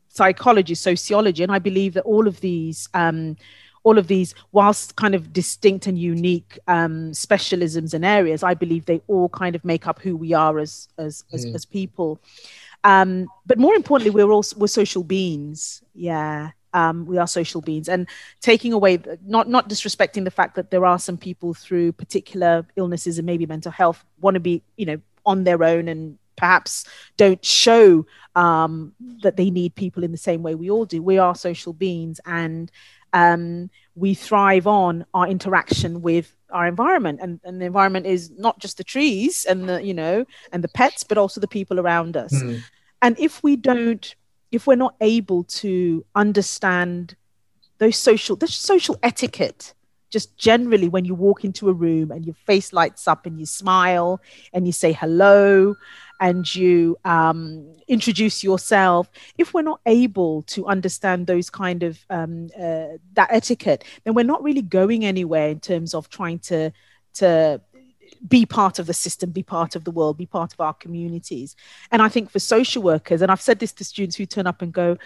psychology, sociology, and I believe that all of these um, all of these, whilst kind of distinct and unique um, specialisms and areas, I believe they all kind of make up who we are as as as, mm. as people. Um, but more importantly, we're all we're social beings. Yeah. Um, we are social beings and taking away not not disrespecting the fact that there are some people through particular illnesses and maybe mental health want to be you know on their own and perhaps don't show um, that they need people in the same way we all do we are social beings and um, we thrive on our interaction with our environment and, and the environment is not just the trees and the you know and the pets but also the people around us mm. and if we don't if we're not able to understand those social this social etiquette just generally when you walk into a room and your face lights up and you smile and you say hello and you um, introduce yourself if we're not able to understand those kind of um, uh, that etiquette then we're not really going anywhere in terms of trying to to be part of the system, be part of the world, be part of our communities. And I think for social workers, and I've said this to students who turn up and go,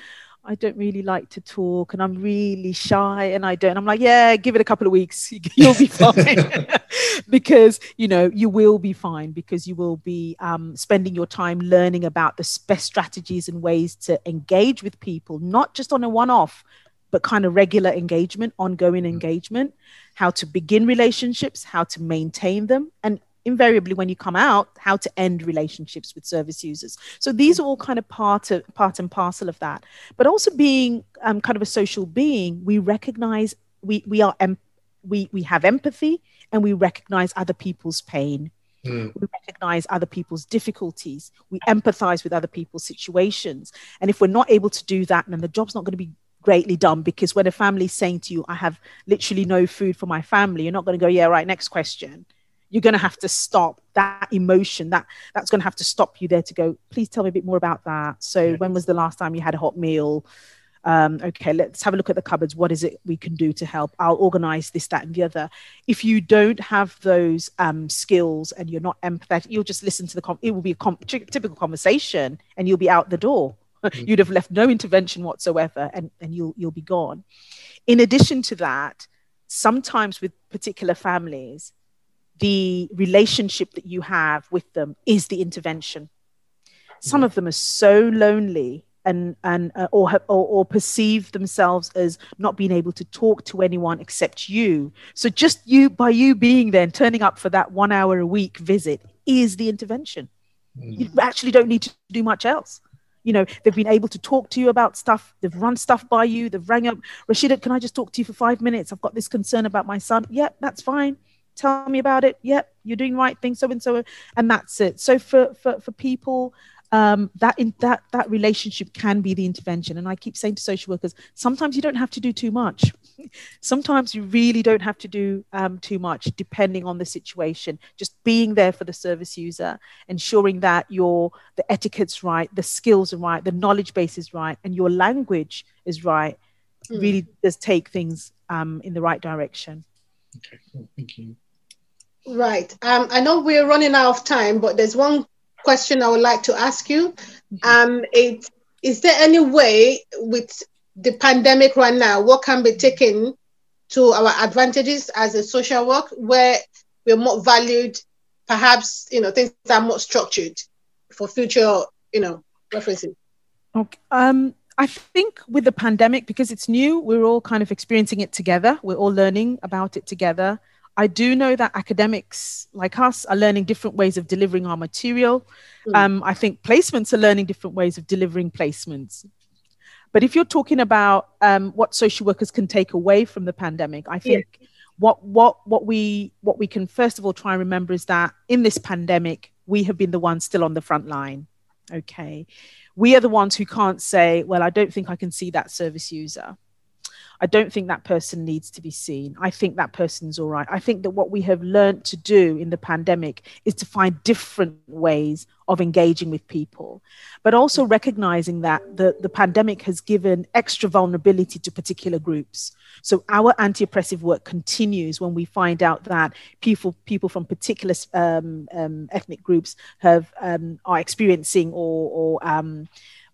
I don't really like to talk and I'm really shy and I don't. I'm like, yeah, give it a couple of weeks. You'll be fine. because, you know, you will be fine because you will be um, spending your time learning about the best strategies and ways to engage with people, not just on a one off, but kind of regular engagement, ongoing engagement, how to begin relationships, how to maintain them, and invariably when you come out how to end relationships with service users. So these are all kind of part of part and parcel of that. But also being um, kind of a social being we recognize we we are em- we we have empathy and we recognize other people's pain. Mm. we recognize other people's difficulties. We empathize with other people's situations. And if we're not able to do that then the job's not going to be greatly done because when a family's saying to you i have literally no food for my family you're not going to go yeah right next question. You're going to have to stop that emotion. That that's going to have to stop you there to go please tell me a bit more about that. So when was the last time you had a hot meal um, okay let's have a look at the cupboards. What is it we can do to help? I'll organize this that and the other. If you don't have those um, skills and you're not empathetic you'll just listen to the com- it will be a com- typical conversation and you'll be out the door. Mm-hmm. you'd have left no intervention whatsoever and, and you'll you'll be gone. In addition to that sometimes with particular families the relationship that you have with them is the intervention. Some of them are so lonely and and uh, or, have, or, or perceive themselves as not being able to talk to anyone except you. So just you by you being there and turning up for that one hour a week visit is the intervention. Mm. You actually don't need to do much else. You know, they've been able to talk to you about stuff. They've run stuff by you. They've rang up, Rashida, can I just talk to you for five minutes? I've got this concern about my son. yep that's fine tell me about it yep you're doing right thing so and so and that's it so for for, for people um, that in that that relationship can be the intervention. And i keep saying to social workers sometimes you don't have to do too much. Sometimes you really don't have to do um, too much depending on the situation. Just being there for the service user ensuring that your the etiquette's right the skills are right the knowledge base is right and your language is right mm. really does take things um, in the right direction. Okay thank you. Right. Um, I know we're running out of time, but there's one question I would like to ask you. Mm-hmm. Um, it, is there any way with the pandemic right now, what can be taken to our advantages as a social work where we're more valued, perhaps, you know, things are more structured for future, you know, references? Okay. Um, I think with the pandemic, because it's new, we're all kind of experiencing it together. We're all learning about it together. I do know that academics like us are learning different ways of delivering our material. Mm. Um, I think placements are learning different ways of delivering placements. But if you're talking about um, what social workers can take away from the pandemic, I think yeah. what what what we what we can first of all try and remember is that in this pandemic, we have been the ones still on the front line. Okay, we are the ones who can't say, "Well, I don't think I can see that service user." I don't think that person needs to be seen. I think that person's all right. I think that what we have learned to do in the pandemic is to find different ways of engaging with people, but also recognizing that the, the pandemic has given extra vulnerability to particular groups. So our anti-oppressive work continues when we find out that people people from particular um, um, ethnic groups have um, are experiencing or, or um,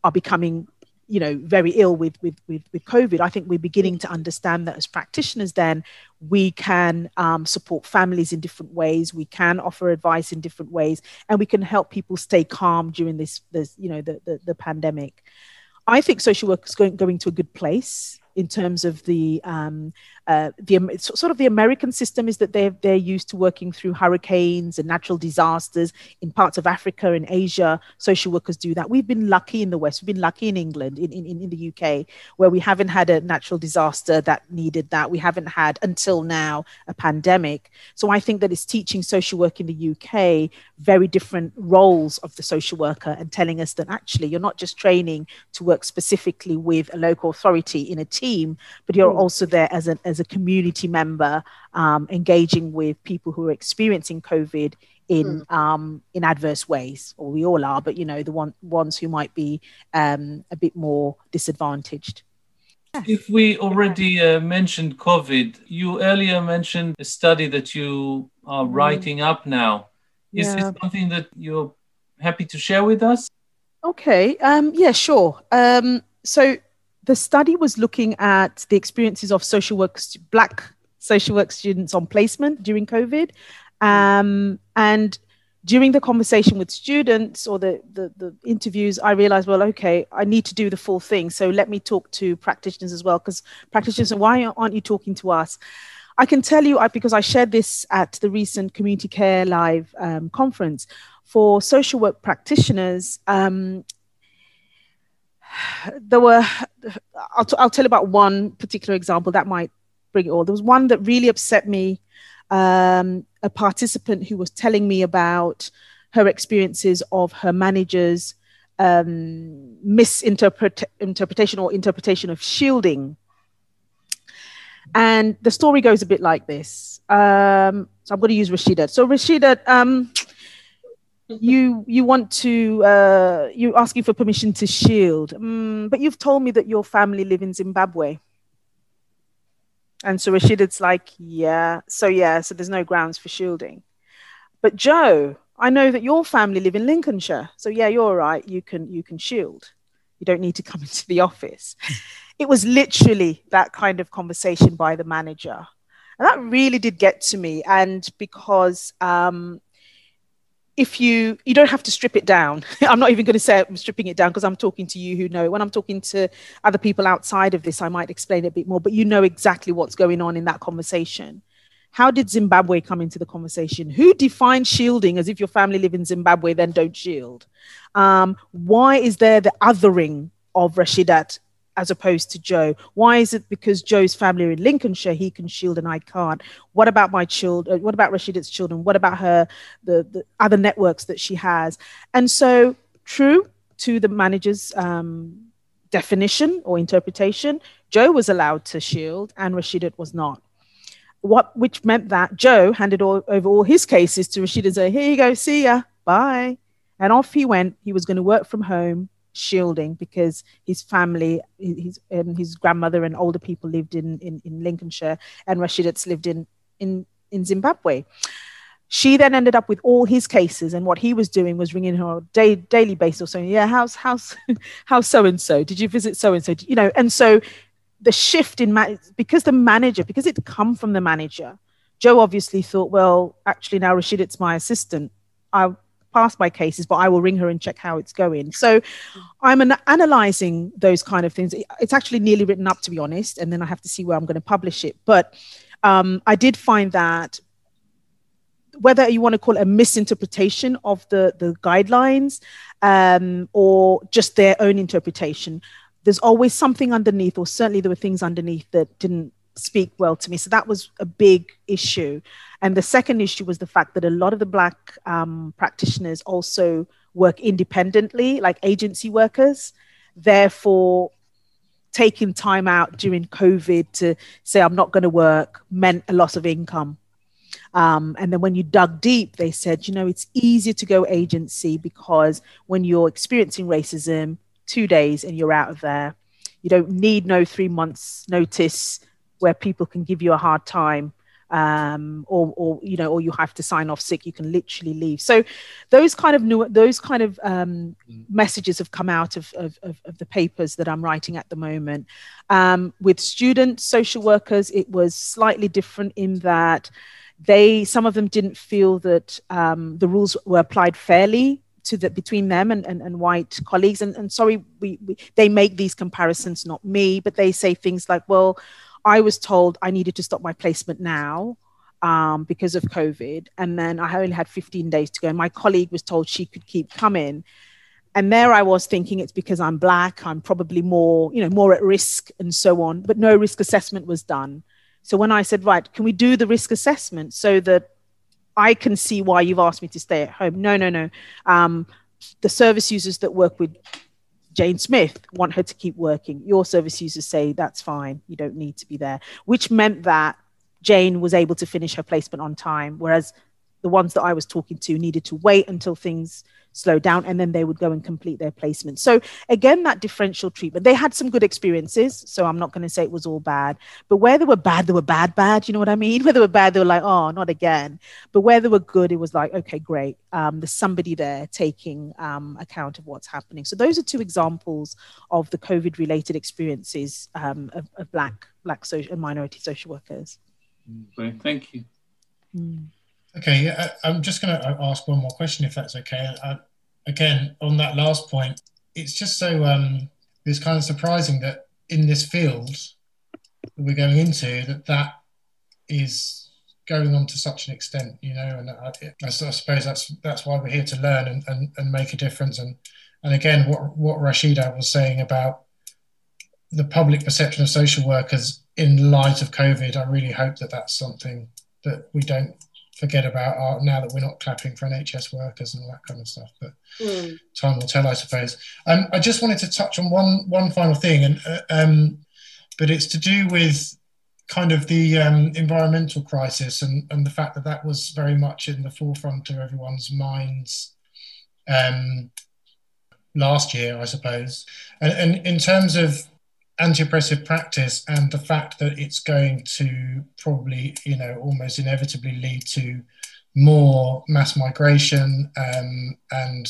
are becoming you know very ill with with with, with covid i think we're beginning to understand that as practitioners then we can um, support families in different ways we can offer advice in different ways and we can help people stay calm during this this you know the the, the pandemic. I think social work is going, going to a good place in terms of the um, uh, the sort of the American system is that they're they're used to working through hurricanes and natural disasters in parts of Africa and Asia. Social workers do that. We've been lucky in the West. We've been lucky in England, in, in, in the UK, where we haven't had a natural disaster that needed that. We haven't had until now a pandemic. So I think that it's teaching social work in the UK very different roles of the social worker and telling us that actually you're not just training to work specifically with a local authority in a team, but you're mm. also there as a as a community member um, engaging with people who are experiencing COVID in mm. um, in adverse ways, or we all are, but you know the one, ones who might be um, a bit more disadvantaged. If we already uh, mentioned COVID, you earlier mentioned a study that you are mm. writing up now. Is yeah. this something that you're happy to share with us? Okay. Um, yeah, sure. Um, so the study was looking at the experiences of social work, black social work students on placement during COVID. Um, and during the conversation with students or the, the, the, interviews, I realized, well, okay, I need to do the full thing. So let me talk to practitioners as well, because practitioners, why aren't you talking to us? I can tell you, I, because I shared this at the recent Community Care Live um, conference, for social work practitioners, um, there were, I'll, t- I'll tell about one particular example that might bring it all. There was one that really upset me um, a participant who was telling me about her experiences of her manager's um, misinterpretation or interpretation of shielding. And the story goes a bit like this. Um, so I'm going to use Rashida. So Rashida, um, you you want to uh, you're asking for permission to shield, mm, but you've told me that your family live in Zimbabwe. And so Rashida's like, yeah. So yeah, so there's no grounds for shielding. But Joe, I know that your family live in Lincolnshire. So yeah, you're right. You can you can shield. You don't need to come into the office. it was literally that kind of conversation by the manager. And that really did get to me. And because um, if you you don't have to strip it down. I'm not even going to say i'm stripping it down because i'm talking to you who know. When i'm talking to other people outside of this i might explain it a bit more but you know exactly what's going on in that conversation. How did zimbabwe come into the conversation? Who defined shielding as if your family live in zimbabwe then don't shield? Um, why is there the othering of rashidat as opposed to Joe? Why is it because Joe's family are in Lincolnshire, he can shield and I can't? What about my children? What about Rashida's children? What about her, the, the other networks that she has? And so, true to the manager's um, definition or interpretation, Joe was allowed to shield and Rashidat was not. What, which meant that Joe handed all, over all his cases to Rashida and said, Here you go, see ya, bye. And off he went. He was going to work from home shielding because his family, his um, his grandmother and older people lived in in, in Lincolnshire, and Rashidats lived in in in Zimbabwe. She then ended up with all his cases, and what he was doing was ringing her day, daily basis, saying, "Yeah, how's how's how's so and so? Did you visit so and so? You know?" And so the shift in ma- because the manager, because it come from the manager, Joe obviously thought, "Well, actually now Rashid, it's my assistant. I past my cases, but I will ring her and check how it's going. So I'm an- analyzing those kind of things. It's actually nearly written up, to be honest, and then I have to see where I'm going to publish it. But um, I did find that whether you want to call it a misinterpretation of the, the guidelines um, or just their own interpretation, there's always something underneath, or certainly there were things underneath that didn't speak well to me. So that was a big issue. And the second issue was the fact that a lot of the Black um, practitioners also work independently, like agency workers. Therefore, taking time out during COVID to say, I'm not going to work, meant a loss of income. Um, and then when you dug deep, they said, you know, it's easier to go agency because when you're experiencing racism, two days and you're out of there. You don't need no three months notice where people can give you a hard time um, or, or you know, or you have to sign off sick. You can literally leave. So those kind of new, those kind of um, mm. messages have come out of, of, of, of, the papers that I'm writing at the moment. Um, with students, social workers, it was slightly different in that they, some of them didn't feel that um, the rules were applied fairly to the between them and, and, and white colleagues and, and sorry we, we they make these comparisons not me but they say things like well I was told I needed to stop my placement now um, because of COVID. And then I only had 15 days to go. My colleague was told she could keep coming. And there I was thinking it's because I'm black, I'm probably more, you know, more at risk and so on. But no risk assessment was done. So when I said, right, can we do the risk assessment so that I can see why you've asked me to stay at home? No, no, no. Um, the service users that work with Jane Smith want her to keep working. Your service users say that's fine, you don't need to be there, which meant that Jane was able to finish her placement on time, whereas the ones that I was talking to needed to wait until things slow down and then they would go and complete their placement. So again, that differential treatment, they had some good experiences. So I'm not going to say it was all bad, but where they were bad, they were bad, bad. You know what I mean? Where they were bad, they were like, oh, not again. But where they were good, it was like, okay, great. Um, there's somebody there taking um, account of what's happening. So those are two examples of the COVID related experiences um, of, of Black, Black social and minority social workers. Great, thank you. Mm. Okay, I, I'm just going to ask one more question, if that's okay. I, again, on that last point, it's just so um, it's kind of surprising that in this field that we're going into, that that is going on to such an extent, you know. And I, I, suppose that's that's why we're here to learn and, and, and make a difference. And and again, what what Rashida was saying about the public perception of social workers in light of COVID, I really hope that that's something that we don't forget about our, now that we're not clapping for NHS workers and all that kind of stuff. But mm. time will tell, I suppose. Um, I just wanted to touch on one one final thing, and uh, um, but it's to do with kind of the um, environmental crisis and, and the fact that that was very much in the forefront of everyone's minds um, last year, I suppose. And, and in terms of anti-oppressive practice and the fact that it's going to probably, you know, almost inevitably lead to more mass migration um, and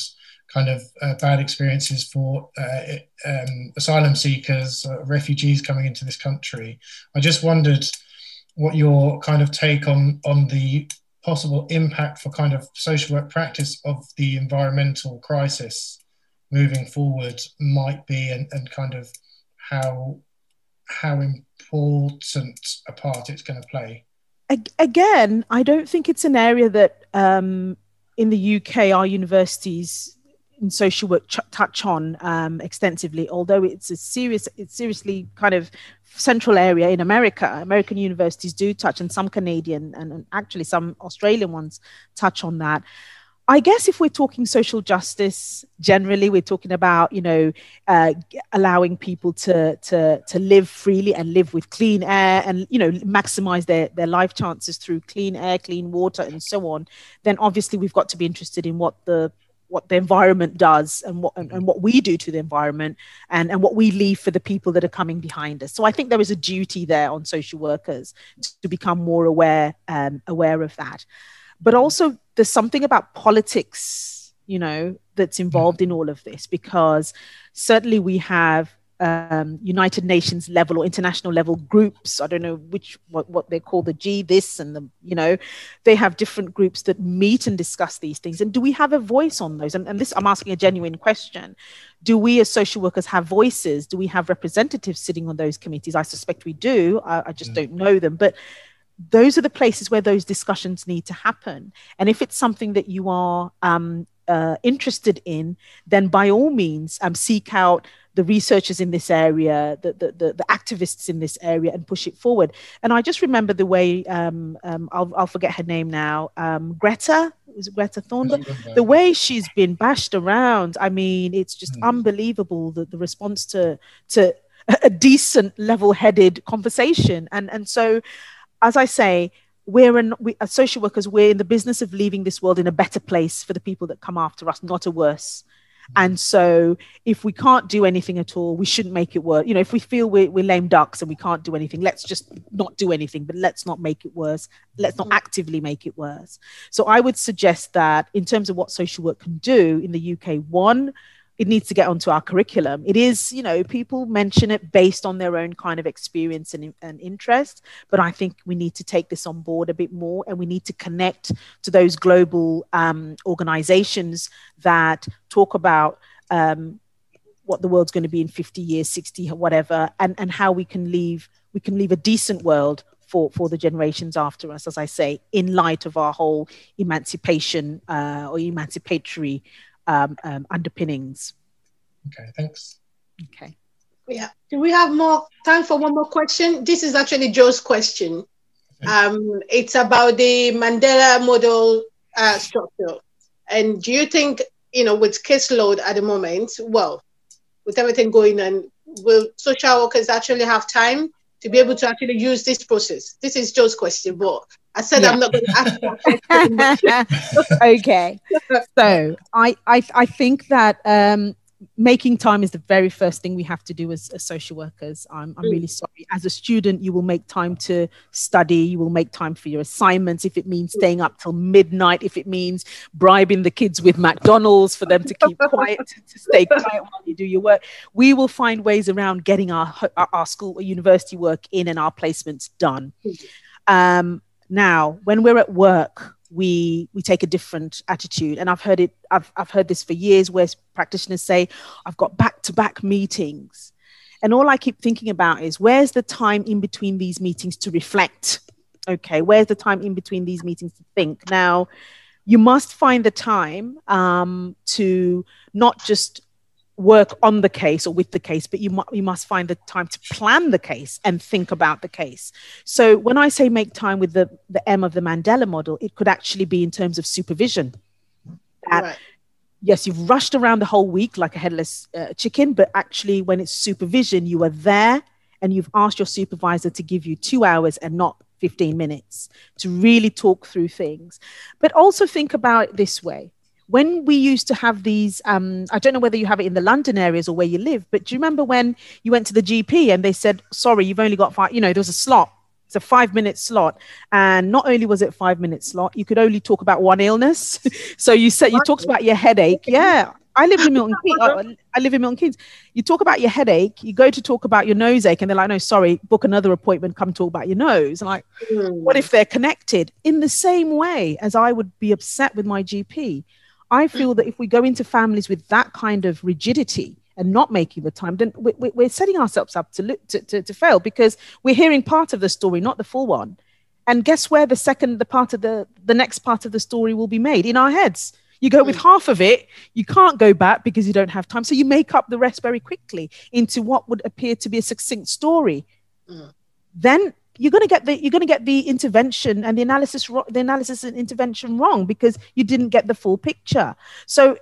kind of uh, bad experiences for uh, um, asylum seekers, uh, refugees coming into this country. I just wondered what your kind of take on on the possible impact for kind of social work practice of the environmental crisis moving forward might be and, and kind of how how important a part it's going to play. Again, I don't think it's an area that um, in the UK our universities in social work ch- touch on um, extensively. Although it's a serious, it's seriously kind of central area in America. American universities do touch, and some Canadian and, and actually some Australian ones touch on that. I guess if we're talking social justice generally, we're talking about you know uh, allowing people to to to live freely and live with clean air and you know maximize their their life chances through clean air, clean water, and so on. Then obviously we've got to be interested in what the what the environment does and what and, and, what we do to the environment and, and what we leave for the people that are coming behind us. So I think there is a duty there on social workers to, become more aware um, aware of that but also there's something about politics you know that's involved in all of this because certainly we have um, United Nations level or international level groups. I don't know which what, what they call the G this and the you know they have different groups that meet and discuss these things. And do we have a voice on those? And, and this I'm asking a genuine question. Do we as social workers have voices? Do we have representatives sitting on those committees? I suspect we do. I, I just mm. don't know them, but those are the places where those discussions need to happen. And if it's something that you are um, uh, interested in, then by all means, um, seek out the researchers in this area, the, the, the, the, activists in this area, and push it forward. And I just remember the way, um, um, I'll, I'll forget her name now, um, Greta, it Greta Thunberg? The way she's been bashed around, I mean, it's just mm. unbelievable that the response to, to a decent level-headed conversation. And, and so as I say, we're in, we, as social workers, we're in the business of leaving this world in a better place for the people that come after us, not a worse. And so, if we can't do anything at all, we shouldn't make it worse. You know, if we feel we're, we're lame ducks and we can't do anything, let's just not do anything, but let's not make it worse. Let's not actively make it worse. So, I would suggest that in terms of what social work can do in the UK, one, it needs to get onto our curriculum. It is, you know, people mention it based on their own kind of experience and, and interest, but I think we need to take this on board a bit more and we need to connect to those global um, organizations that talk about um, what the world's going to be in 50 years, 60, whatever, and, and how we can leave we can leave a decent world for, for the generations after us, as I say, in light of our whole emancipation uh, or emancipatory um, um, underpinnings. Okay, thanks. Okay. Yeah. Do we have more time for one more question? This is actually Joe's question. Um, it's about the Mandela model uh, structure. And do you think, you know, with caseload at the moment, well, with everything going on, will social workers actually have time to be able to actually use this process? This is Joe's question, but I said yeah. I'm not going to ask. okay. So I, I I think that um, making time is the very first thing we have to do as, as social workers. I'm, I'm mm. really sorry. As a student, you will make time to study. You will make time for your assignments. If it means staying up till midnight, if it means bribing the kids with McDonald's for them to keep quiet, to stay quiet while you do your work, we will find ways around getting our our, our school or university work in and our placements done. Mm. Um, now, when we're at work, we we take a different attitude. And i've heard it i've, I've heard this for years where practitioners say i've got back-to-back meetings. And all i keep thinking about is where's the time in between these meetings to reflect? Okay where's the time in between these meetings to think? Now you must find the time um, to not just work on the case or with the case, but you, mu- you must find the time to plan the case and think about the case. So when I say make time with the, the M of the Mandela model, it could actually be in terms of supervision. That, right. Yes, you've rushed around the whole week like a headless uh, chicken, but actually, when it's supervision, you are there and you've asked your supervisor to give you two hours and not 15 minutes to really talk through things. But also think about it this way when we used to have these um, i don't know whether you have it in the london areas or where you live but do you remember when you went to the gp and they said sorry you've only got five you know there was a slot it's a five minute slot and not only was it five minute slot you could only talk about one illness so you said you talked about your headache yeah I live in Milton Keynes. I live in Milton Keynes. You talk about your headache. You go to talk about your nose ache, and they're like, "No, sorry, book another appointment. Come talk about your nose." And like, mm. what if they're connected? In the same way as I would be upset with my GP, I feel that if we go into families with that kind of rigidity and not making the time, then we're setting ourselves up to, to, to, to fail because we're hearing part of the story, not the full one. And guess where the second, the part of the, the next part of the story will be made? In our heads. You go with half of it, you can't go back because you don't have time. So you make up the rest very quickly into what would appear to be a succinct story. Mm. Then you're going to get the you're going to get the intervention and the analysis the analysis and intervention wrong because you didn't get the full picture. So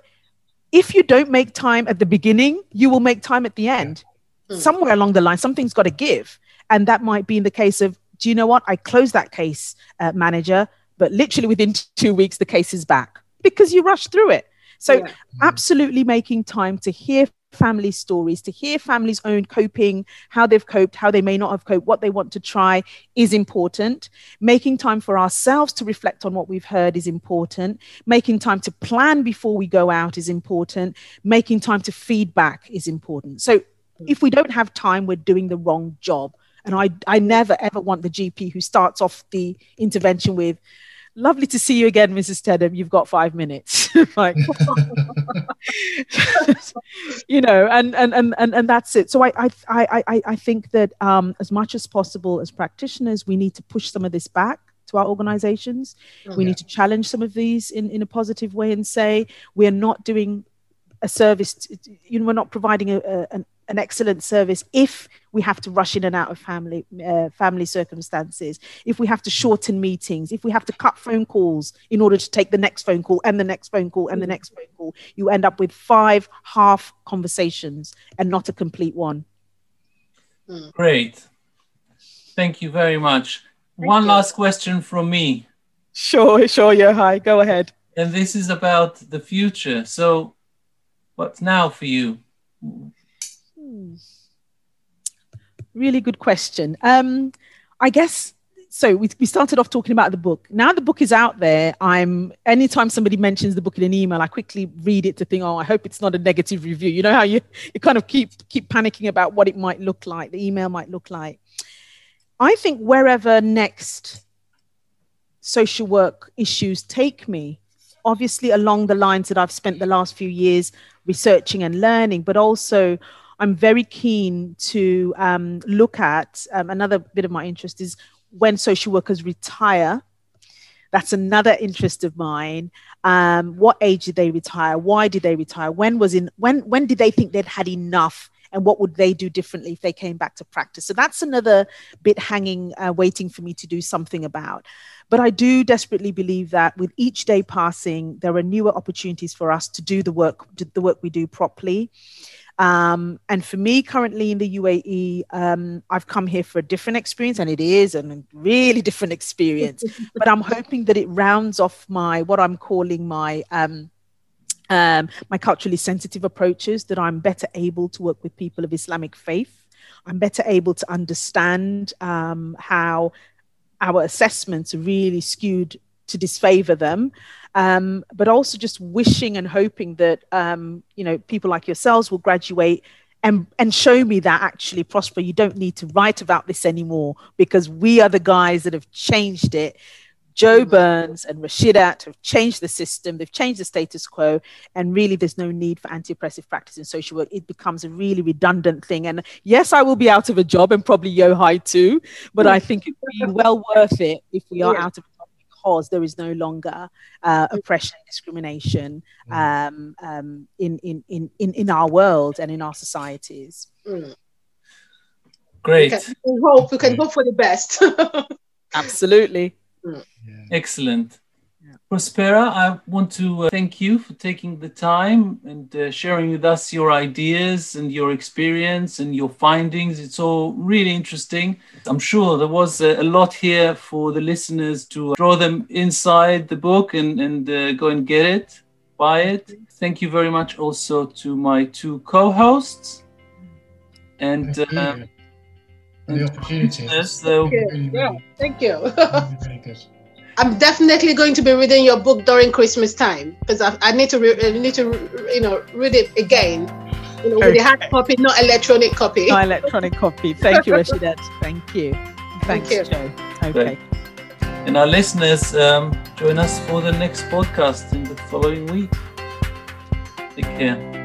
if you don't make time at the beginning you will make time at the end. Mm. somewhere along the line something's got to give. And that might be in the case of do you know what? I closed that case uh, manager but literally within two weeks the case is back because you rushed through it. So yeah. absolutely making time to hear family stories, to hear families' own coping, how they've coped, how they may not have coped, what they want to try is important. Making time for ourselves to reflect on what we've heard is important. Making time to plan before we go out is important. Making time to feedback is important. So if we don't have time, we're doing the wrong job. And I, I never ever want the GP who starts off the intervention with, lovely to see you again, Mrs. Tedam. You've got five minutes. like, you know, and, and, and, and, and that's it. So I, I, I, I think that um, as much as possible as practitioners, we need to push some of this back to our organizations. Oh, we yeah. need to challenge some of these in, in a positive way and say, we're not doing a service, to, you know, we're not providing a, a, an an excellent service if we have to rush in and out of family uh, family circumstances if we have to shorten meetings if we have to cut phone calls in order to take the next phone call and the next phone call and the next phone call you end up with five half conversations and not a complete one. Hmm. great. Thank you very much. Thank one you. last question from me. Sure sure yeah hi go ahead. And this is about the future. So what's now for you Really good question. Um, I guess so. We, we started off talking about the book. Now the book is out there. I'm anytime somebody mentions the book in an email, I quickly read it to think, oh, I hope it's not a negative review. You know how you you kind of keep keep panicking about what it might look like, the email might look like. I think wherever next social work issues take me, obviously along the lines that I've spent the last few years researching and learning, but also I'm very keen to um, look at um, another bit of my interest is when social workers retire. That's another interest of mine. Um, what age did they retire? Why did they retire? When was in when when did they think they'd had enough? And what would they do differently if they came back to practice? So that's another bit hanging, uh, waiting for me to do something about. But I do desperately believe that with each day passing, there are newer opportunities for us to do the work, the work we do properly. Um, and for me, currently in the UAE, um, I've come here for a different experience, and it is a really different experience. but I'm hoping that it rounds off my what I'm calling my um, um, my culturally sensitive approaches. That I'm better able to work with people of Islamic faith. I'm better able to understand um, how our assessments are really skewed to disfavor them um, but also just wishing and hoping that um, you know people like yourselves will graduate and and show me that actually prosper you don't need to write about this anymore because we are the guys that have changed it Joe Burns and Rashidat have changed the system, they've changed the status quo, and really there's no need for anti oppressive practice in social work. It becomes a really redundant thing. And yes, I will be out of a job and probably Yohai too, but I think it would be well worth it if we are yeah. out of a because there is no longer uh, oppression and discrimination mm. um, um, in, in, in, in, in our world and in our societies. Mm. Great. We can hope, we can hope for the best. Absolutely. Yeah. Excellent. Prospera, I want to uh, thank you for taking the time and uh, sharing with us your ideas and your experience and your findings. It's all really interesting. I'm sure there was a, a lot here for the listeners to draw them inside the book and, and uh, go and get it, buy it. Thank you very much also to my two co hosts. And the opportunity. So, thank yeah, thank you. Very good. I'm definitely going to be reading your book during Christmas time because I, I, need to re- I need to you know read it again. You know, okay. with the hard copy, not electronic copy. Not electronic copy. Thank you, Rashidat. Thank you. Thanks, Thank you. Joe. Okay. And our listeners, um, join us for the next podcast in the following week. Take care.